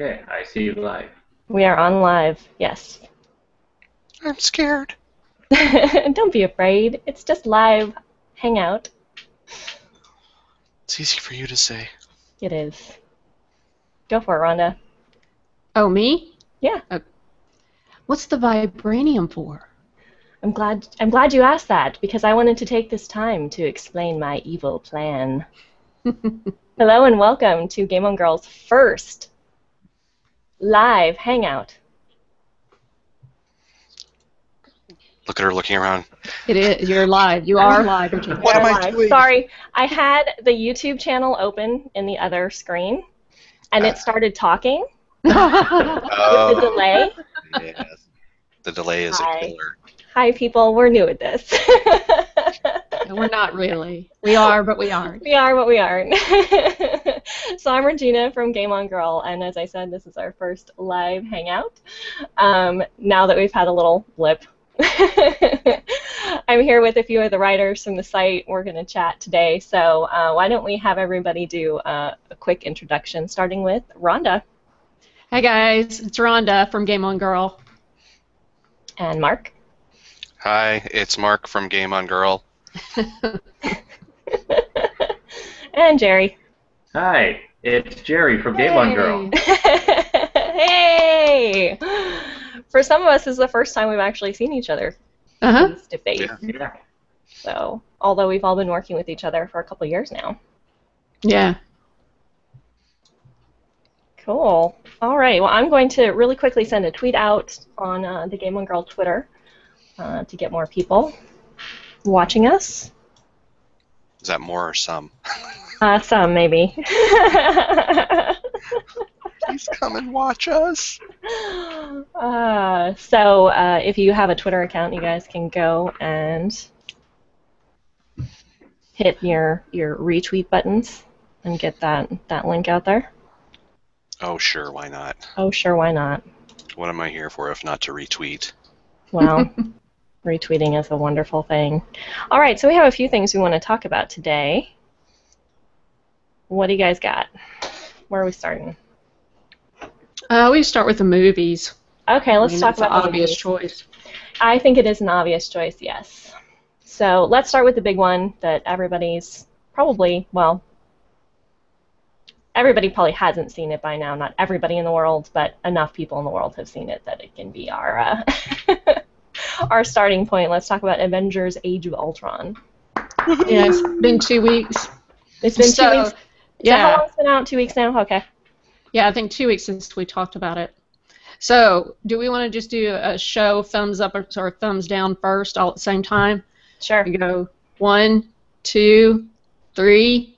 Okay, I see you live. We are on live, yes. I'm scared. Don't be afraid. It's just live hangout. It's easy for you to say. It is. Go for it, Rhonda. Oh, me? Yeah. Uh, what's the vibranium for? I'm glad I'm glad you asked that because I wanted to take this time to explain my evil plan. Hello and welcome to Game on Girl's first live hangout. Look at her looking around. It is. You're live. You are live. Richard. What am I Live. doing? Sorry, I had the YouTube channel open in the other screen, and Ah. it started talking Oh, with the delay. yes. The delay is Hi. a killer. Hi, people. We're new at this. No, We're not really. We are, but we aren't. we are what we aren't. so I'm Regina from Game On Girl, and as I said, this is our first live hangout. Um, now that we've had a little blip. I'm here with a few of the writers from the site. We're going to chat today. So uh, why don't we have everybody do uh, a quick introduction, starting with Rhonda Hey guys, it's Rhonda from Game On Girl. and Mark. Hi, it's Mark from Game on Girl. and Jerry. Hi, it's Jerry from Game On Girl. hey! For some of us, this is the first time we've actually seen each other Uh huh. face to face. Yeah. Yeah. So, although we've all been working with each other for a couple years now. Yeah. Cool. All right. Well, I'm going to really quickly send a tweet out on uh, the Game On Girl Twitter uh, to get more people watching us. Is that more or some? Uh, some, maybe. Please come and watch us. uh, so, uh, if you have a Twitter account, you guys can go and hit your your retweet buttons and get that that link out there. Oh, sure, why not? Oh, sure, why not? What am I here for if not to retweet? Well, retweeting is a wonderful thing. All right, so we have a few things we want to talk about today. What do you guys got? Where are we starting? Uh, we start with the movies. Okay, let's I mean, talk an about the obvious movies. choice. I think it is an obvious choice, yes. So let's start with the big one that everybody's probably, well, everybody probably hasn't seen it by now. Not everybody in the world, but enough people in the world have seen it that it can be our uh, our starting point. Let's talk about Avengers: Age of Ultron. Yeah, it's been two weeks. It's been So, two weeks. Is that how Yeah. long it's been out? Two weeks now. Okay. Yeah, I think two weeks since we talked about it. So, do we want to just do a show thumbs up or, or thumbs down first, all at the same time? Sure. We go one, two, three.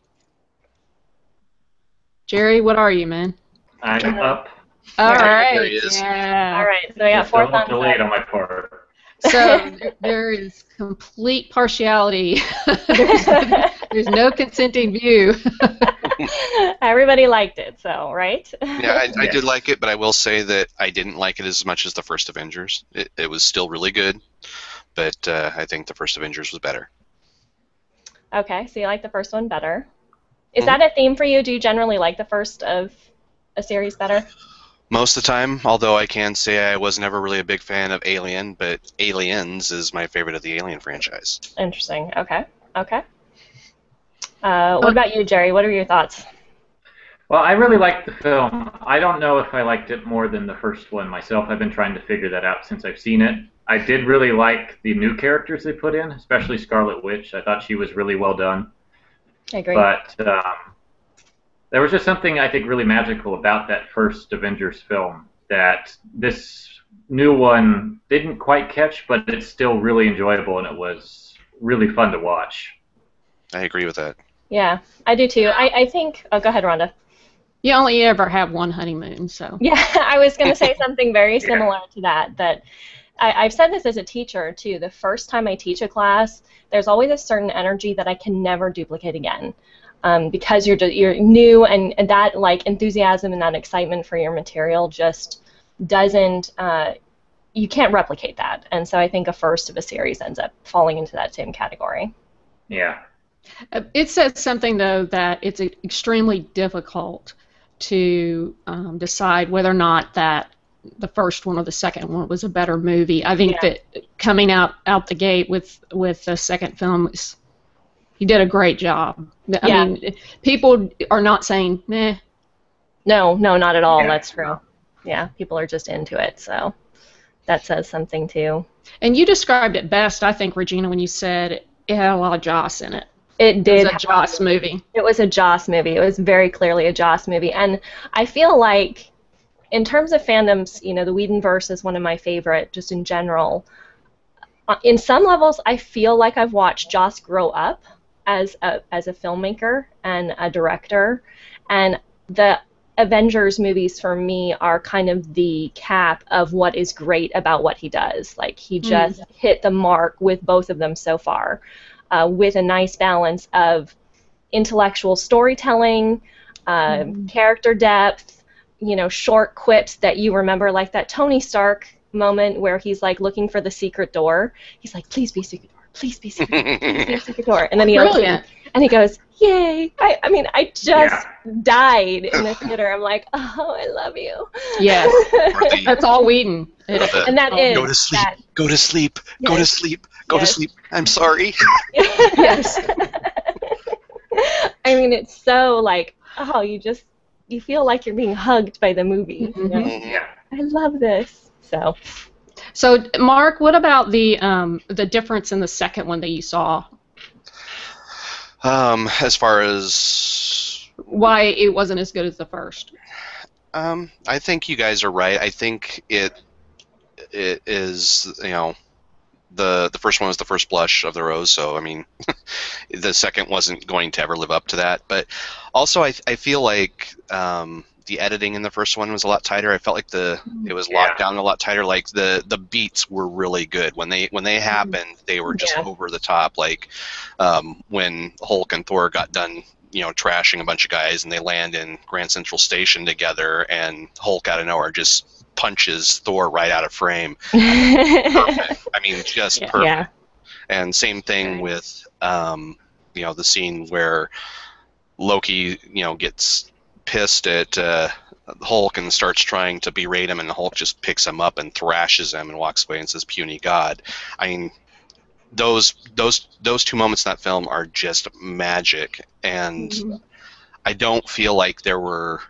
Jerry, what are you, man? I'm up. All right. There he is. Yeah. All right. So we got Just four don't look thumbs delayed up. on my part. So there- there is complete partiality. There's no consenting view. Everybody liked it, so right? Yeah, I, I did like it, but I will say that I didn't like it as much as the first Avengers. It, it was still really good, but uh, I think the first Avengers was better. Okay, so you like the first one better. Is Mhm. that a theme for you? Do you generally like the first of a series better? Most of the time, although I can say I was never really a big fan of Alien, but Aliens is my favorite of the Alien franchise. Interesting. Okay. Okay. Uh, what about you, Jerry? What are your thoughts? Well, I really liked the film. I don't know if I liked it more than the first one myself. I've been trying to figure that out since I've seen it. I did really like the new characters they put in, especially Scarlet Witch. I thought she was really well done. I agree. But um, there was just something I think really magical about that first Avengers film that this new one didn't quite catch, but it's still really enjoyable and it was really fun to watch. I agree with that. yeah, I do too. I, I think. Oh, go ahead, Rhonda. You only ever have one honeymoon, so. Yeah, I was going to say something very Yeah. similar to that. That I, I've said this as a teacher too. The first time I teach a class, there's always a certain energy that I can never duplicate again, um, because you're ju- you're new and, and that like enthusiasm and that excitement for your material just doesn't. Uh, you can't replicate that, and so I think a first of a series ends up falling into that same category. Yeah. Uh, It says something though that it's extremely difficult to um, decide whether or not that the first one or the second one was a better movie. I think Yeah. that coming out out the gate with with the second film, is, he did a great job. I Yeah. mean, people are not saying, "Meh." No, no, not at all. Yeah. That's true. Yeah, people are just into it, so that says something too. And you described it best, I think, Regina, when you said it had a lot of Joss in it. It It did. was a Joss movie. It was a Joss movie. It was very clearly a Joss movie, and I feel like, in terms of fandoms, you know, the Whedonverse is one of my favorite, just in general. Uh, In some levels, I feel like I've watched Joss grow up as a as a filmmaker and a director, and the Avengers movies for me are kind of the cap of what is great about what he does. Like he Mm. just hit the mark with both of them so far, uh, with a nice balance of intellectual storytelling, uh, Mhm. character depth, you know, short quips that you remember, like that Tony Stark moment where he's like looking for the secret door. He's like, "Please be secret. Please be a secret. Please be a secret door." And then he opens it, and he goes, "Yay!" I, I mean, I just Yeah. died in the theater. I'm like, "Oh, I love you." Yes. The- That's all Whedon. The- and that Oh, is go to sleep. that. Go to sleep. Go to sleep. Go to sleep. I'm sorry. yes. I mean, it's so like, oh, you just you feel like you're being hugged by the movie. you know? Yeah. I love this. So So, Mark, what about the um, the difference in the second one that you saw? Um, as far as Why it wasn't as good as the first? Um, I think you guys are right. I think it it is you know the the first one was the first blush of the rose. So I mean, the second wasn't going to ever live up to that. But also, I I feel like um, the editing in the first one was a lot tighter. I felt like the it was locked Yeah. down a lot tighter. Like the the beats were really good when they when they happened. They were just Yeah. over the top. Like um, when Hulk and Thor got done you know, trashing a bunch of guys, and they land in Grand Central Station together, and Hulk out of nowhere just punches Thor right out of frame. Perfect. I mean, just Yeah. perfect. yeah, And same thing Right. with, um, you know, the scene where Loki, you know, gets pissed at uh, Hulk and starts trying to berate him, and Hulk just picks him up and thrashes him and walks away and says, "Puny God." I mean, those those those two moments in that film are just magic, and Mhm. I don't feel like there were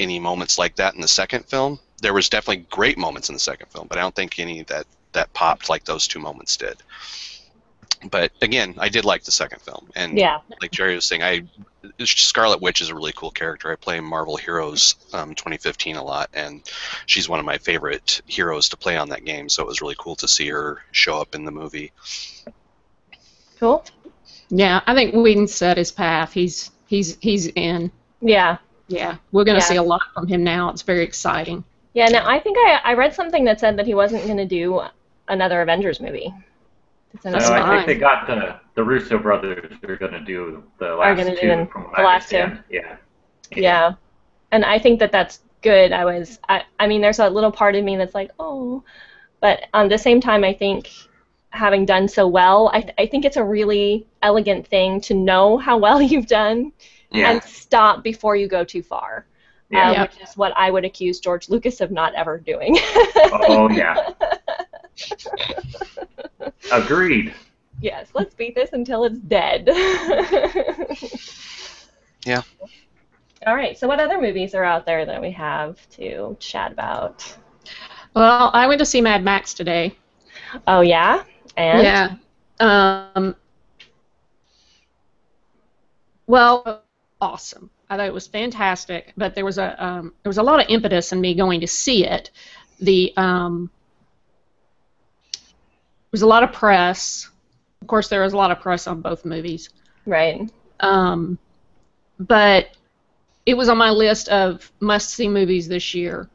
any moments like that in the second film. There was definitely great moments in the second film, but I don't think any that that popped like those two moments did. But again, I did like the second film, and yeah, like Jerry was saying, I Scarlet Witch is a really cool character. I play Marvel Heroes um, 2015 a lot, and she's one of my favorite heroes to play on that game. So it was really cool to see her show up in the movie. cool. Yeah, I think Whedon set his path. He's he's he's in. Yeah, Yeah, we're going to Yeah. see a lot from him now. It's very exciting. yeah. Now I think I I read something that said that he wasn't going to do another Avengers movie. No, I think they got the the Russo brothers. They're going to do the Are last do two. from what the I last two. understand. Yeah. Yeah. And I think that that's good. I was, I, I mean, there's a little part of me that's like, oh, but on the same time, I think having done so well, I, I think it's a really elegant thing to know how well you've done Yeah. and stop before you go too far. Yeah. uh, Yeah. Which is what I would accuse George Lucas of not ever doing. Oh yeah. Agreed. yes, let's beat this until it's dead. Yeah. All right. So, what other movies are out there that we have to chat about? Well, I went to see Mad Max today. Oh yeah, and Yeah. Um, well, awesome. I thought it was fantastic, but there was a um, there was a lot of impetus in me going to see it. The um, there was a lot of press. Of course, there was a lot of press on both movies. right. Um, but it was on my list of must-see movies this year.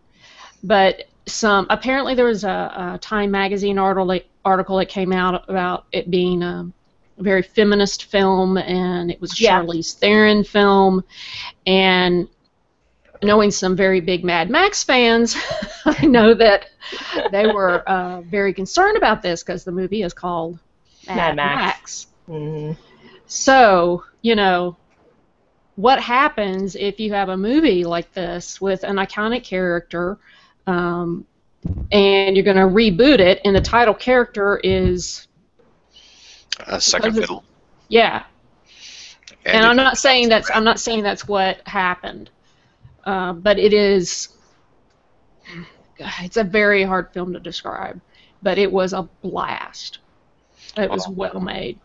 But some apparently there was a, a Time magazine article article that came out about it being a very feminist film, and it was a Yeah. Charlize Theron film, and knowing some very big Mad Max fans, I know that they were uh, very concerned about this because the movie is called Mad Max. Max. Mm. So, you know, what happens if you have a movie like this with an iconic character um, and you're going to reboot it and the title character is A second Because fiddle. yeah And, and I'm not saying that's I'm not saying that's what happened, uh, but it is. It's a very hard film to describe, but it was a blast. It was well made.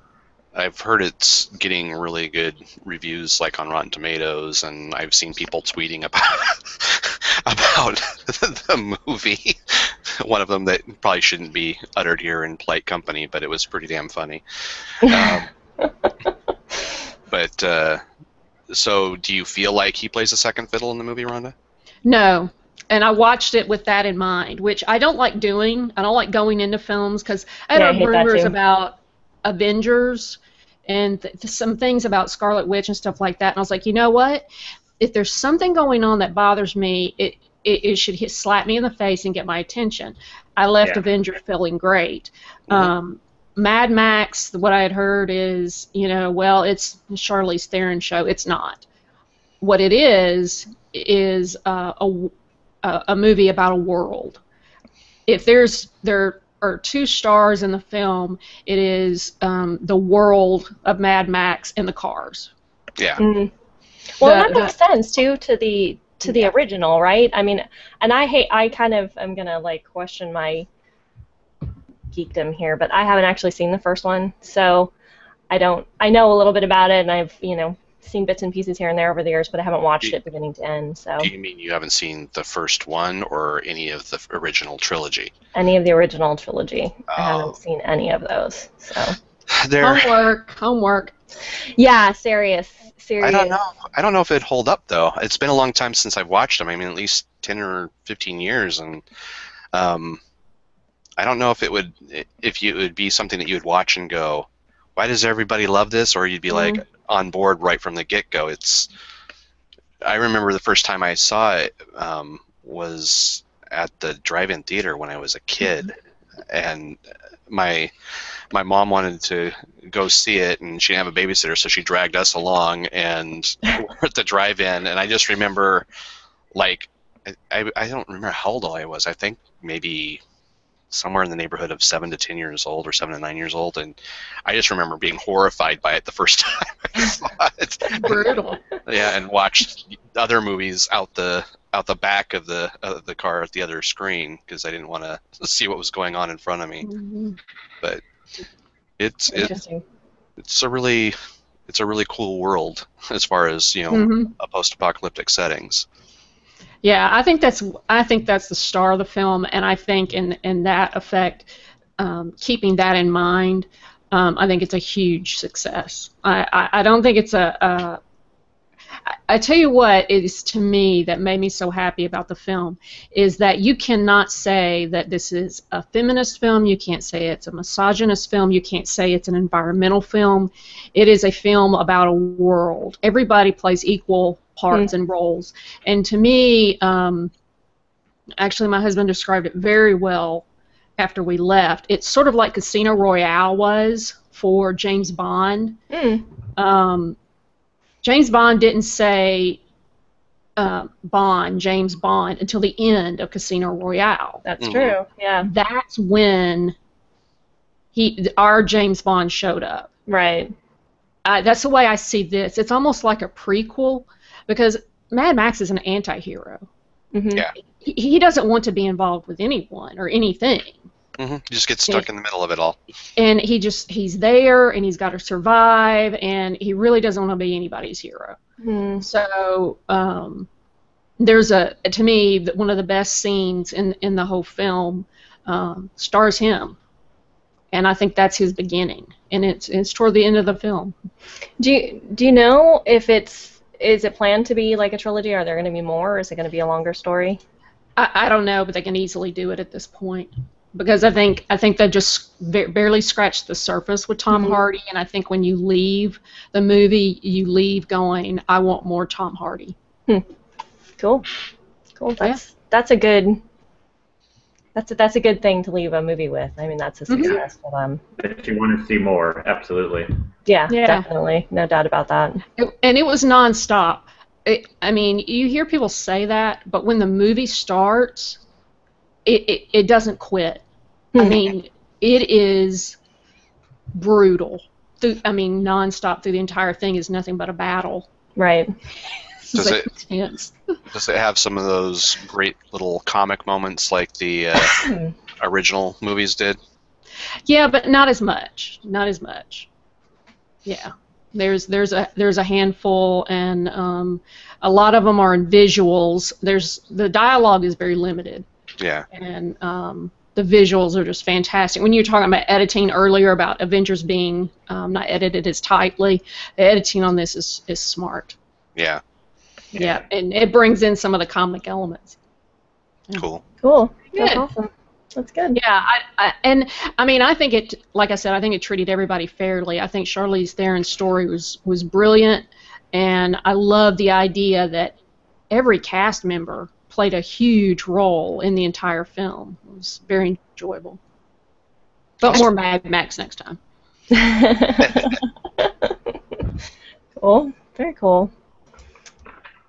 I've heard it's getting really good reviews, like on Rotten Tomatoes, and I've seen people tweeting about about the movie. One of them that probably shouldn't be uttered here in polite company, but it was pretty damn funny. Um, but uh, so, do you feel like he plays a second fiddle in the movie, Rhonda? No, and I watched it with that in mind, which I don't like doing. I don't like going into films because I Yeah, I had hate rumors about Avengers and th- th- some things about Scarlet Witch and stuff like that. And I was like, you know what? If there's something going on that bothers me, it it, it should hit, slap me in the face and get my attention. I left Yeah. Avengers feeling great. Mhm. Um, Mad Max, what I had heard is, you know, well, it's a Charlize Theron show. It's not. What it is is uh, a, a a movie about a world. If there's there are two stars in the film, it is um, the world of Mad Max and the cars. Yeah. Mm. Well, The- that makes sense too to the to the Yeah. original, right? I mean, and I hate. I kind of am gonna like question my geekdom here, but I haven't actually seen the first one, so I don't. I know a little bit about it, and I've you know seen bits and pieces here and there over the years, but I haven't watched Do- it beginning to end. So Do you mean you haven't seen the first one or any of the original trilogy? any of the original trilogy, I Oh. haven't seen any of those. So There. Homework, homework. yeah, serious, serious. I don't know. I don't know if it'd hold up though. It's been a long time since I've watched them. I mean, at least ten or fifteen years, and um, I don't know if it would if you it would be something that you would watch and go, "Why does everybody love this?" Or you'd be like on board right from the get go. It's. I remember the first time I saw it um, was at the drive-in theater when I was a kid, and my my mom wanted to go see it and she didn't have a babysitter so she dragged us along and we're at the drive-in and i just remember like I, I don't remember how old I was i think maybe somewhere in the neighborhood of seven to ten years old or seven to nine years old and i just remember being horrified by it the first time i saw it Brutal. yeah and watched other movies out the out the back of the of the car at the other screen because i didn't want to see what was going on in front of me Mhm. it's it, it's a really it's a really cool world as far as you know Mhm. a post-apocalyptic settings Yeah, I think that's I think that's the star of the film, and I think in in that effect, um, keeping that in mind, um, I think it's a huge success. I, I, I don't think it's a, a I- tell you what it is to me that made me so happy about the film is that you cannot say that this is a feminist film. You can't say it's a misogynist film. You can't say it's an environmental film. It is a film about a world. Everybody plays equal parts and roles. And to me, um, actually, my husband described it very well after we left. It's sort of like Casino Royale was for James Bond. Mm. Um, James Bond didn't say uh, Bond, James Bond, until the end of Casino Royale. That's Mhm. true. Yeah. That's when he, our James Bond showed up. Right. Uh, that's the way I see this. It's almost like a prequel because Mad Max is an anti-hero. hmm Yeah. He, he doesn't want to be involved with anyone or anything. hmm just gets stuck in the middle of it all And he just he's there and he's got to survive and he really doesn't want to be anybody's hero. Hmm. So um, there's a to me th- one of the best scenes in in the whole film um, stars him, and I think that's his beginning, and it's it's toward the end of the film. Do you do you know if it's is it planned to be like a trilogy? Are there going to be more? Or is it going to be a longer story? I, I don't know, but they can easily do it at this point because I think I think they just barely scratched the surface with Tom Mhm. Hardy, and I think when you leave the movie, you leave going, I want more Tom Hardy. Cool. Cool. That's that's a good That's a, that's a good thing to leave a movie with. I mean, that's a Mhm. success for them. That you want to see more, absolutely. Yeah, Yeah. definitely, no doubt about that. It- and it was nonstop. It, I mean, you hear people say that, but when the movie starts, it, it, it doesn't quit. I mean, it is brutal. Through, I mean, nonstop through the entire thing is nothing but a battle. right. Does like it- intense. Does it have some of those great little comic moments like the uh, original movies did? Yeah, but not as much. Not as much. Yeah, there's there's a there's a handful, and um, a lot of them are in visuals. There's the dialogue is very limited. Yeah. and um, the visuals are just fantastic. When you were talking about editing earlier about Avengers being um, not edited as tightly, the editing on this is, is smart. Yeah. Yeah. and it brings in some of the comic elements. Cool. Cool. That's Good. awesome. That's good. Yeah, I, I, and I mean, I think it, like I said, I think it treated everybody fairly. I think Charlize Theron's story was was brilliant, and I love the idea that every cast member played a huge role in the entire film. It was very enjoyable. But more Mad Max next time. cool. Very cool.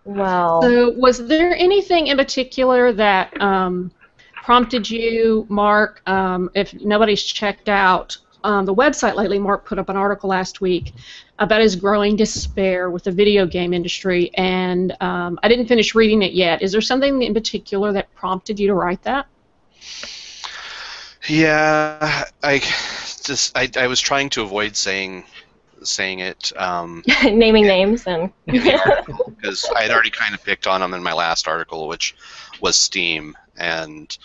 Well, So, was there anything in particular that um, prompted you, Mark? Um, if nobody's checked out um, the website lately, Mark put up an article last week about his growing despair with the video game industry, and um, I didn't finish reading it yet. Is there something in particular that prompted you to write that? Yeah, I just I, I was trying to avoid saying saying it um, naming names and in the article because I had already kind of picked on them in my last article, which was Steam, and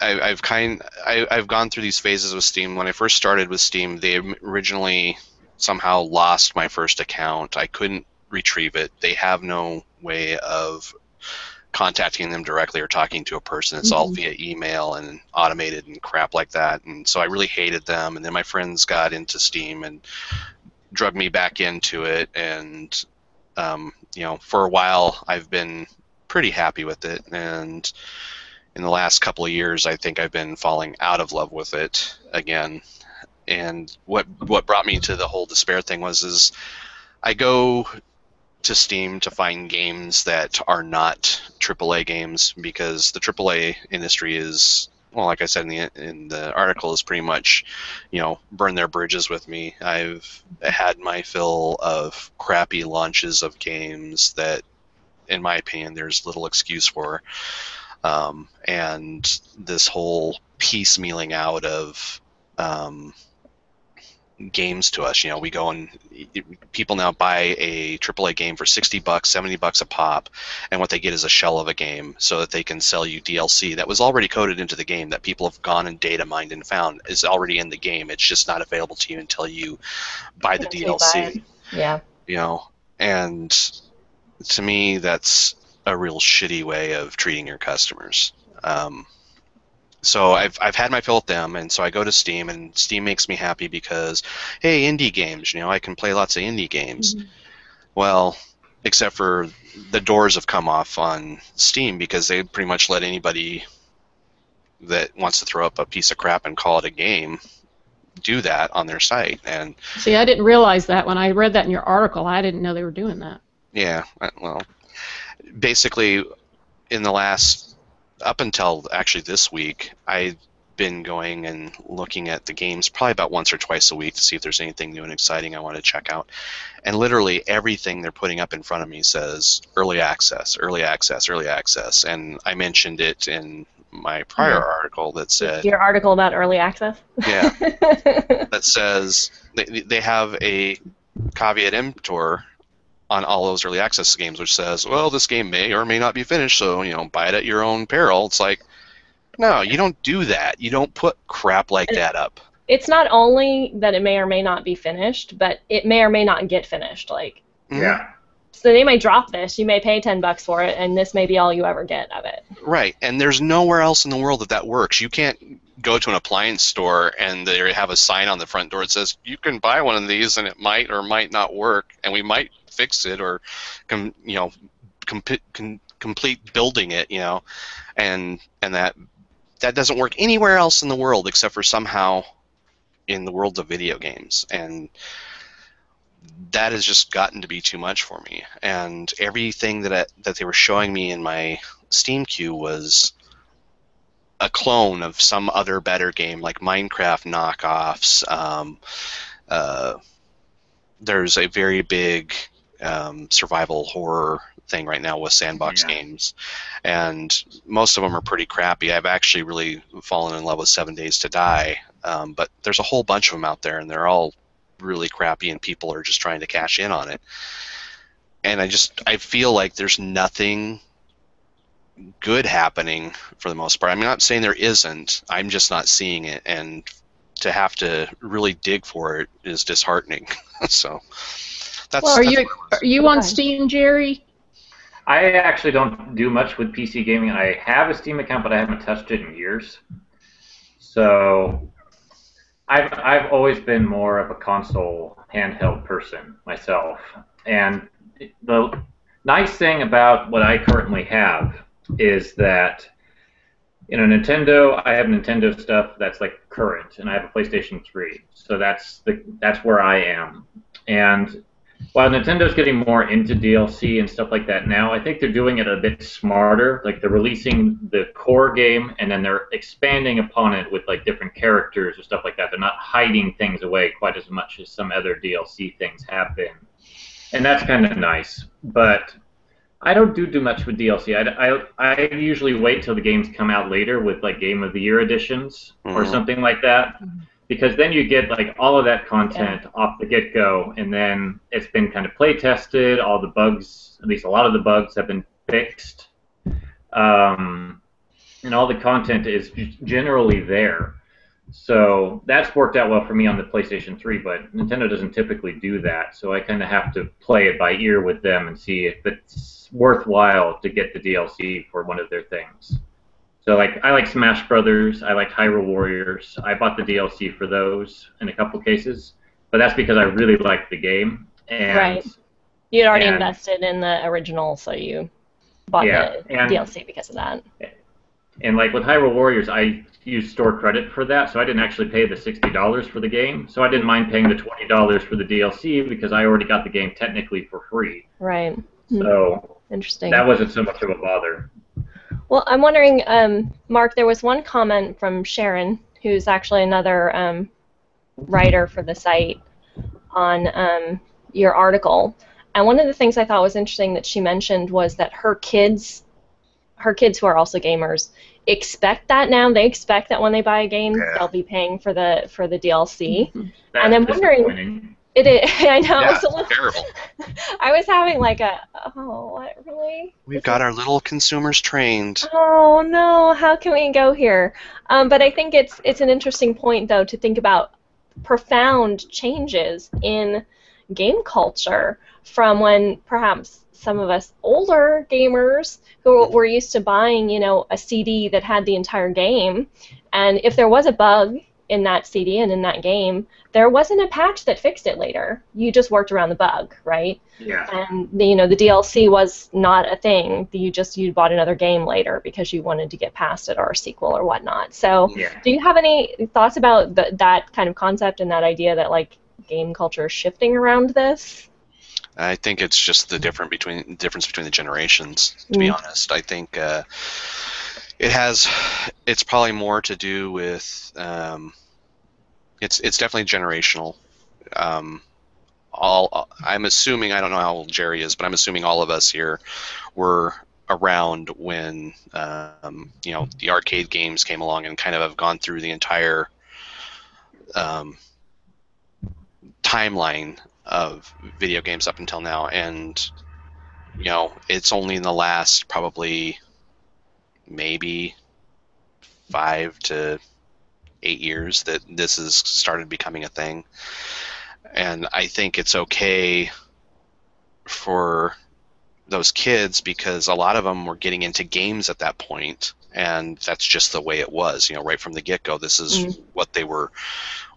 I, I've kind I, I've gone through these phases with Steam. When I first started with Steam, they originally somehow lost my first account. I couldn't retrieve it. They have no way of contacting them directly or talking to a person. It's all Mhm. via email and automated and crap like that. And so I really hated them. And then my friends got into Steam and drug me back into it. And um, you know, for a while, I've been pretty happy with it. And in the last couple of years, I think I've been falling out of love with it again. And what what brought me to the whole despair thing was is I go to Steam to find games that are not AAA games because the AAA industry is well, like I said in the in the article, is pretty much, you know, burn their bridges with me. I've had my fill of crappy launches of games that, in my opinion, there's little excuse for, um, and this whole piecemealing out of um, games to us. You know, we go and people now buy a AAA game for 60 bucks, 70 bucks a pop, and what they get is a shell of a game so that they can sell you DLC that was already coded into the game that people have gone and data mined and found is already in the game. It's just not available to you until you buy the Until you buy DLC. yeah. You know, and to me, that's a real shitty way of treating your customers. Um, so I've, I've had my fill with them, and so I go to Steam, and Steam makes me happy because, hey, indie games, you know, I can play lots of indie games. Mm-hmm. Well, except for the doors have come off on Steam because they pretty much let anybody that wants to throw up a piece of crap and call it a game do that on their site. And See, I didn't realize that when I read that in your article. I didn't know they were doing that. Yeah, well, basically, in the last, up until actually this week, I've been going and looking at the games probably about once or twice a week to see if there's anything new and exciting I want to check out. And literally everything they're putting up in front of me says early access, early access, early access. And I mentioned it in my prior Mhm. article that said, Your article about early access. yeah, that says they, they have a caveat emptor on all those early access games, which says, well, this game may or may not be finished, so you know, buy it at your own peril. It's like, no, you don't do that. You don't put crap like that up. it's not only that it may or may not be finished, but it may or may not get finished. Like, Mhm. Yeah. so they may drop this. You may pay ten bucks for it, and this may be all you ever get of it. Right, and there's nowhere else in the world that that works. You can't go to an appliance store and they have a sign on the front door that says you can buy one of these and it might or might not work, and we might fix it or, com, you know, comp- con- complete building it, you know, and and that that doesn't work anywhere else in the world except for somehow in the world of video games. And that has just gotten to be too much for me. And everything that I, that they were showing me in my steam queue was a clone of some other better game like minecraft knockoffs. Um, uh, there's a very big um, survival horror thing right now with sandbox Yeah. games, and most of them are pretty crappy. I've actually really fallen in love with Seven Days to Die, um, but there's a whole bunch of them out there, and they're all really crappy, and people are just trying to cash in on it. And I just I feel like there's nothing good happening for the most part. I'm not saying there isn't. I'm just not seeing it, and to have to really dig for it is disheartening. so that's, Well, are that's you are you on Steam, Jerry? I actually don't do much with PC gaming. I have a Steam account, but I haven't touched it in years. So I've I've always been more of a console handheld person myself. And the nice thing about what I currently have is that you know Nintendo I have Nintendo stuff that's like current and I have a PlayStation 3. So that's the that's where I am. And while Nintendo's getting more into DLC and stuff like that now, I think they're doing it a bit smarter. Like they're releasing the core game and then they're expanding upon it with like different characters or stuff like that. They're not hiding things away quite as much as some other DLC things have been. And that's kind of nice. But I don't do too much with DLC. I, I, I usually wait till the games come out later with like Game of the Year editions or Mhm. something like that because then you get like all of that content off the get go, and then it's been kind of play tested. All the bugs, at least a lot of the bugs, have been fixed, um, and all the content is generally there. So that's worked out well for me on the PlayStation 3, but Nintendo doesn't typically do that. So I kind of have to play it by ear with them and see if it's worthwhile to get the DLC for one of their things. So like I like Smash Brothers, I like Hyrule Warriors. I bought the DLC for those in a couple cases, but that's because I really liked the game. And Right. You'd already And- invested in the original, so you bought Yeah, the and- DLC because of that. and like with Hyrule Warriors, I used store credit for that, so I didn't actually pay the sixty dollars for the game. So I didn't mind paying the twenty dollars for the DLC because I already got the game technically for free. Right. So Interesting. that wasn't so much of a bother. Well, I'm wondering, um, Mark, there was one comment from Sharon, who's actually another um, writer for the site, on um, your article. And one of the things I thought was interesting that she mentioned was that her kids, her kids who are also gamers, expect that now. They expect that when they buy a game, Yeah. they'll be paying for the for the DLC. That's And I'm wondering-. It is. I know. Yeah, it's a little, terrible. I was having like a, oh, what really? We've got our little consumers trained. Oh no, how can we go here? Um, but I think it's it's an interesting point though to think about profound changes in game culture from when perhaps some of us older gamers who were used to buying, you know, a CD that had the entire game, and if there was a bug in that CD and in that game, there wasn't a patch that fixed it later. You just worked around the bug, right? Yeah. and the, you know the DLC was not a thing. You just you bought another game later because you wanted to get past it or a sequel or whatnot. So, Yeah. do you have any thoughts about th- that kind of concept and that idea that like game culture is shifting around this? I think it's just the different between difference between the generations. To be Mm. honest, I think uh, it has. It's probably more to do with. Um, it's it's definitely generational. Um, all I'm assuming I don't know how old Jerry is, but I'm assuming all of us here were around when um, you know the arcade games came along and kind of have gone through the entire um, timeline of video games up until now, and you know it's only in the last probably maybe five to eight years that this has started becoming a thing, and I think it's okay for those kids because a lot of them were getting into games at that point and that's just the way it was you know right from the get-go this is Mm. what they were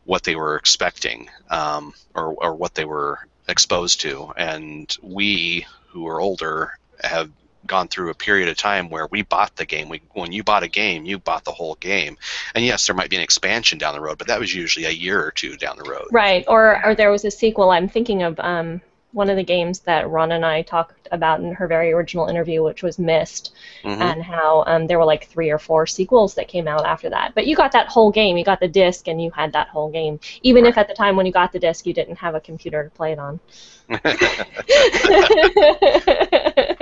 what they were expecting um, or, or what they were exposed to and we who are older have gone through a period of time where we bought the game. We, when you bought a game, you bought the whole game. And yes, there might be an expansion down the road, but that was usually a year or two down the road. Right, or or there was a sequel. I'm thinking of um, one of the games that Ron and I talked about in her very original interview, which was Myst, Mhm. and how um, there were like three or four sequels that came out after that. But you got that whole game. You got the disc, and you had that whole game, even if at the time when you got the disc you didn't have a computer to play it on.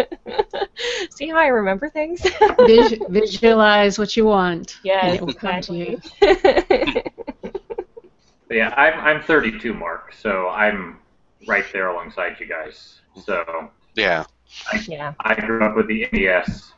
See how I remember things? Vis- visualize what you want. yes, and it will come to you. exactly. Yeah, I'm I'm 32, Mark, so I'm right there alongside you guys. So yeah. yeah. I grew up with the NES,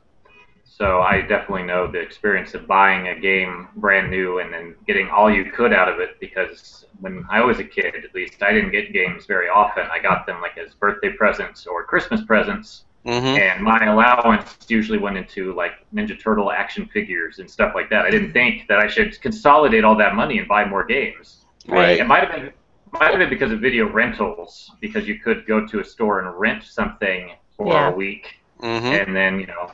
so I definitely know the experience of buying a game brand new and then getting all you could out of it. Because when I was a kid, at least, I didn't get games very often. I got them like as birthday presents or Christmas presents, hmm and my allowance usually went into like Ninja Turtle action figures and stuff like that. I didn't think that I should consolidate all that money and buy more games. Right. It might have been might have been because of video rentals, because you could go to a store and rent something for Yeah. a week hmm and then you know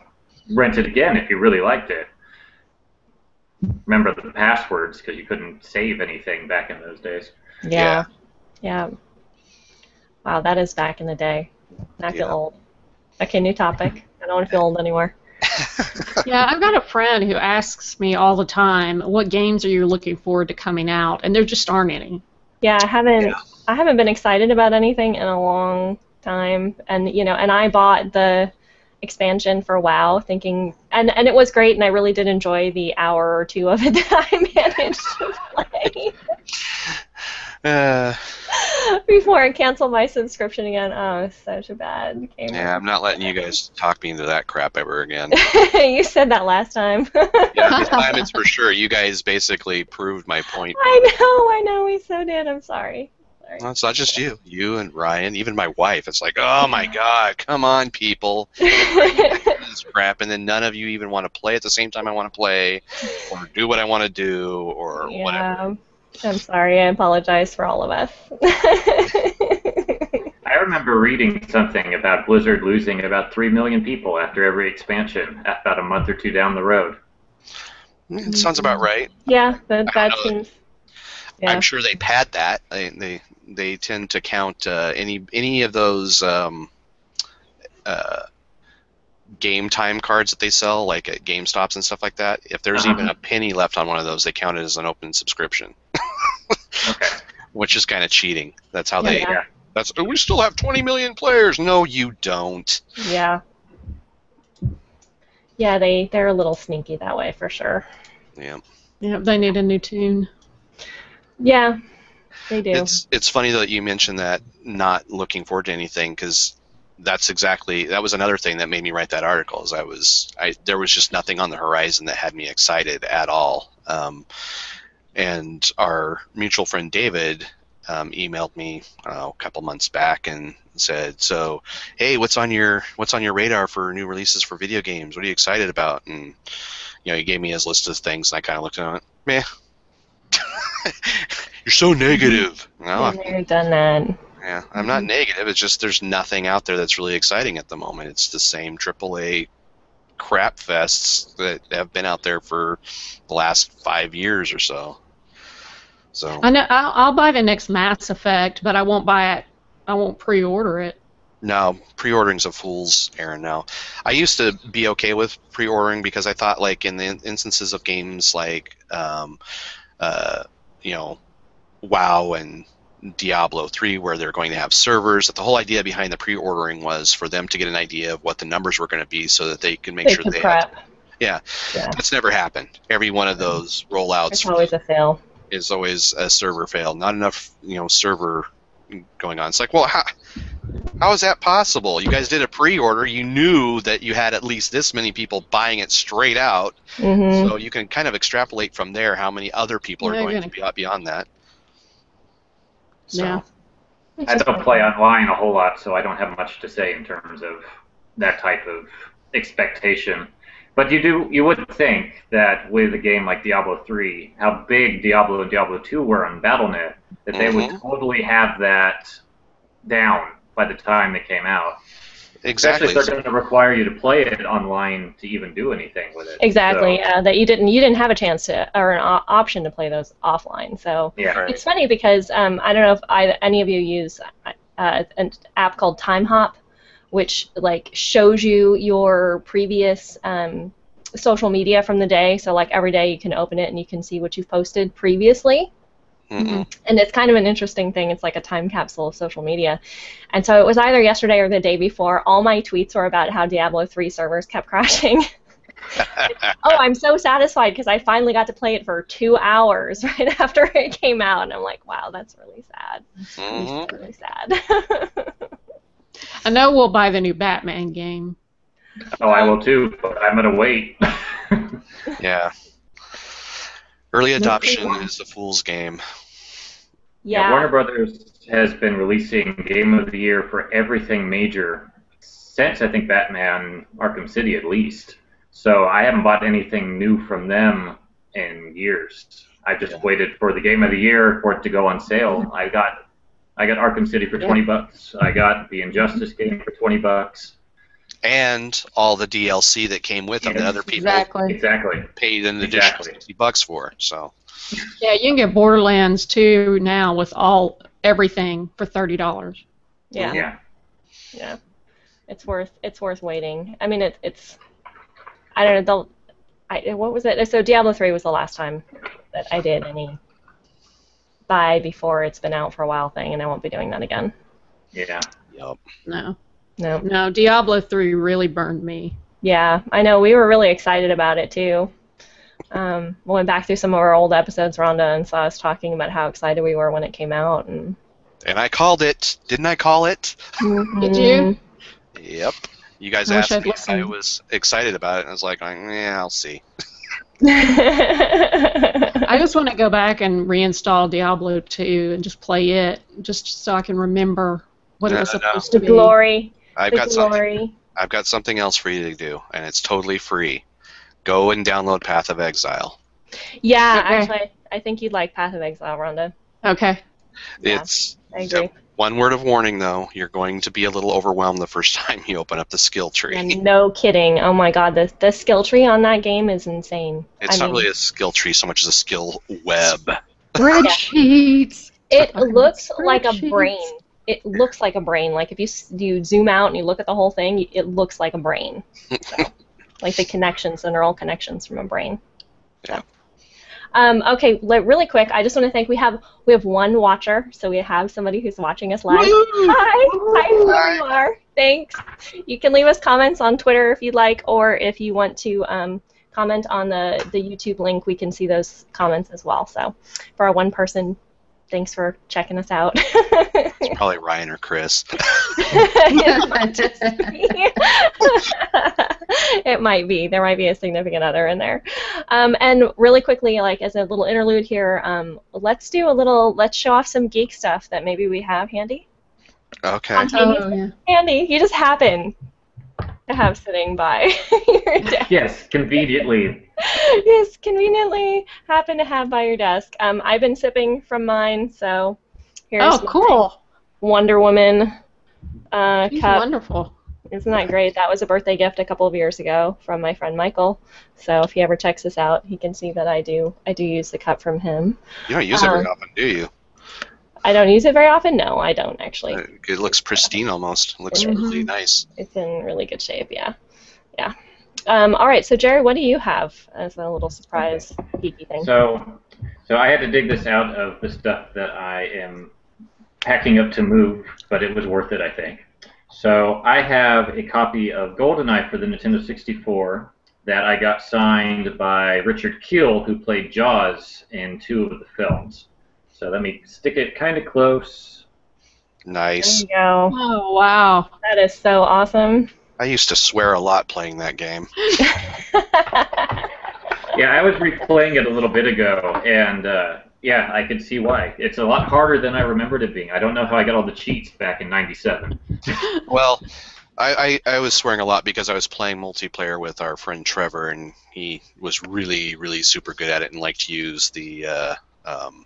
rent it again if you really liked it. Remember the passwords because you couldn't save anything back in those days. Yeah. Yeah. Wow, that is back in the day. Not feel Yeah. old. Okay, new topic. I don't want to feel old anymore. Yeah, I've got a friend who asks me all the time, "What games are you looking forward to coming out?" And there just aren't any. Yeah, I haven't Yeah. I haven't been excited about anything in a long time. And you know, and I bought the expansion for WoW thinking and and it was great and I really did enjoy the hour or two of it that I managed to play Uh, before I canceled my subscription again. Oh, such a bad game. yeah, I'm not letting you guys talk me into that crap ever again. you said that last time. Yeah, this time it's for sure. You guys basically proved my point. I know, I know, we so did. I'm sorry. Sorry. Well, it's not just you. You and Ryan, even my wife. It's like, oh my god, come on, people. This crap, and then none of you even want to play at the same time I want to play, or do what I want to do, or whatever. Yeah, I'm sorry. I apologize for all of us. I remember reading something about Blizzard losing about three million people after every expansion, about a month or two down the road. It sounds about right. yeah, that that seems. Yeah. I'm sure they pad that. They they, they tend to count uh, any any of those um, uh, game time cards that they sell, like at GameStops and stuff like that. If there's Uh-huh. even a penny left on one of those, they count it as an open subscription, Okay. which is kind of cheating. That's how Yeah, they. yeah. That's we still have 20 million players. No, you don't. Yeah. Yeah, they they're a little sneaky that way for sure. Yeah. Yeah, they need a new tune. Yeah, they do. It's it's funny that you mentioned that not looking forward to anything because that's exactly that was another thing that made me write that article. Is I was I there was just nothing on the horizon that had me excited at all. Um, and our mutual friend David um, emailed me uh, a couple months back and said, "So, hey, what's on your what's on your radar for new releases for video games? What are you excited about?" And you know, he gave me his list of things, and I kind of looked at it, meh. You're so negative. No, Been there, done that. yeah, I'm not negative. It's just there's nothing out there that's really exciting at the moment. It's the same AAA crap fests that have been out there for the last five years or so. So I know I'll, I'll buy the next Mass Effect, but I won't buy it. I won't pre-order it. no, pre-ordering's a fool's errand now. I used to be okay with pre-ordering because I thought like in the in- instances of games like um, uh, you know WoW and Diablo 3 where they're going to have servers that the whole idea behind the pre-ordering was for them to get an idea of what the numbers were going to be so that they can make They sure can they had prep. Yeah. Yeah. That's never happened. Every one of those rollouts It's always a fail. is always a server fail. Not enough, you know, server going on. It's like, well, how, how is that possible? You guys did a pre-order. You knew that you had at least this many people buying it straight out, hmm so you can kind of extrapolate from there how many other people are Yeah, going you're to be out beyond that. So, Yeah. I don't play online a whole lot, so I don't have much to say in terms of that type of expectation. But you do, you would think that with a game like Diablo 3, how big Diablo and Diablo 2 were on BattleNet, that they would Mhm. totally have that down by the time they came out. Exactly. Especially if they're going to require you to play it online to even do anything with it. Exactly. So, Uh, that you didn't you didn't have a chance to or an o- option to play those offline. So yeah. Right. it's funny because um, I don't know if I, any of you use uh, an app called Timehop, which like shows you your previous um, social media from the day. So like every day you can open it and you can see what you've posted previously. Mm-mm. And it's kind of an interesting thing. It's like a time capsule of social media. And so it was either yesterday or the day before. All my tweets were about how Diablo 3 servers kept crashing. oh, I'm so satisfied because I finally got to play it for two hours right after it came out. And I'm like, wow, that's really sad. Mhm. Really sad. I know we'll buy the new Batman game. Oh, I will too, but I'm going to wait. Yeah. Early adoption clue. is the fool's game. yeah. Warner Brothers has been releasing Game of the Year for everything major since I think Batman Arkham City at least. So I haven't bought anything new from them in years. I just Yeah. waited for the Game of the Year for it to go on sale. I got I got Arkham City for Yeah. 20 bucks. I got the Injustice game for 20 bucks. And all the DLC that came with them that other people Exactly. Exactly. paid an additional Exactly. 60 bucks for. So, Yeah, you can get Borderlands 2 now with all everything for thirty dollars. Yeah. Yeah. Yeah. It's worth it's worth waiting. I mean, it, it's I don't know. The, I, what was it? So Diablo 3 was the last time that I did any buy before it's been out for a while thing, and I won't be doing that again. Yeah. yep. No, No. no, Diablo 3 really burned me. Yeah, I know. We were really excited about it too. Um, we went back through some of our old episodes, Rhonda, and saw us talking about how excited we were when it came out. And And I called it. Didn't I call it? Did you? Yep. You guys I asked me if I was excited about it, and I was like, yeah, I'll see. I just want to go back and reinstall Diablo 2 and just play it, just so I can remember what it was No, no, no. supposed the to be. glory, I've the got something. I've got something else for you to do, and it's totally free. Go and download Path of Exile. Yeah, Okay. actually, I think you'd like Path of Exile, Rhonda. Okay. Yeah. It's I agree. one word of warning though. You're going to be a little overwhelmed the first time you open up the skill tree. Yeah, no kidding. Oh my god, the the skill tree on that game is insane. It's I not mean, really a skill tree so much as a skill web. Spreadsheets. It Fucking looks like a brain. It looks like a brain. Like if you you zoom out and you look at the whole thing, it looks like a brain. So, like the connections, the neural connections from a brain. So. Yeah. Um, okay, really quick. I just want to thank we have we have one watcher, so we have somebody who's watching us live. Hi, hi, whoever you are. Thanks. You can leave us comments on Twitter if you'd like, or if you want to um, comment on the the YouTube link, we can see those comments as well. So, for our one person, thanks for checking us out. It's probably Ryan or Chris. it might be. There might be a significant other in there. Um, and really quickly, like as a little interlude here, um, let's do a little. Let's show off some geek stuff that maybe we have handy. Okay. Oh, yeah. handy. You just happen to have sitting by your desk. Yes, conveniently. yes, conveniently happen to have by your desk. Um, I've been sipping from mine, so here's Oh, cool. Wonder Woman uh, She's cup. wonderful. Isn't that great? That was a birthday gift a couple of years ago from my friend Michael. So if he ever checks this out, he can see that I do I do use the cup from him. You don't use it very Um, often, do you? I don't use it very often. No, I don't actually. It looks pristine almost. It looks Mhm. really nice. It's in really good shape. Yeah, yeah. Um, all right. So Jerry, what do you have as a little surprise geeky thing? So, so I had to dig this out of the stuff that I am packing up to move, but it was worth it, I think. So I have a copy of GoldenEye for the Nintendo 64 that I got signed by Richard Kiel, who played Jaws in two of the films. So let me stick it kind of close. Nice. There you go. Oh, wow. That is so awesome. I used to swear a lot playing that game. Yeah, I was replaying it a little bit ago, and uh, yeah, I could see why. It's a lot harder than I remembered it being. I don't know how I got all the cheats back in '97. Well, I, I, I was swearing a lot because I was playing multiplayer with our friend Trevor, and he was really, really super good at it and liked to use the uh, um,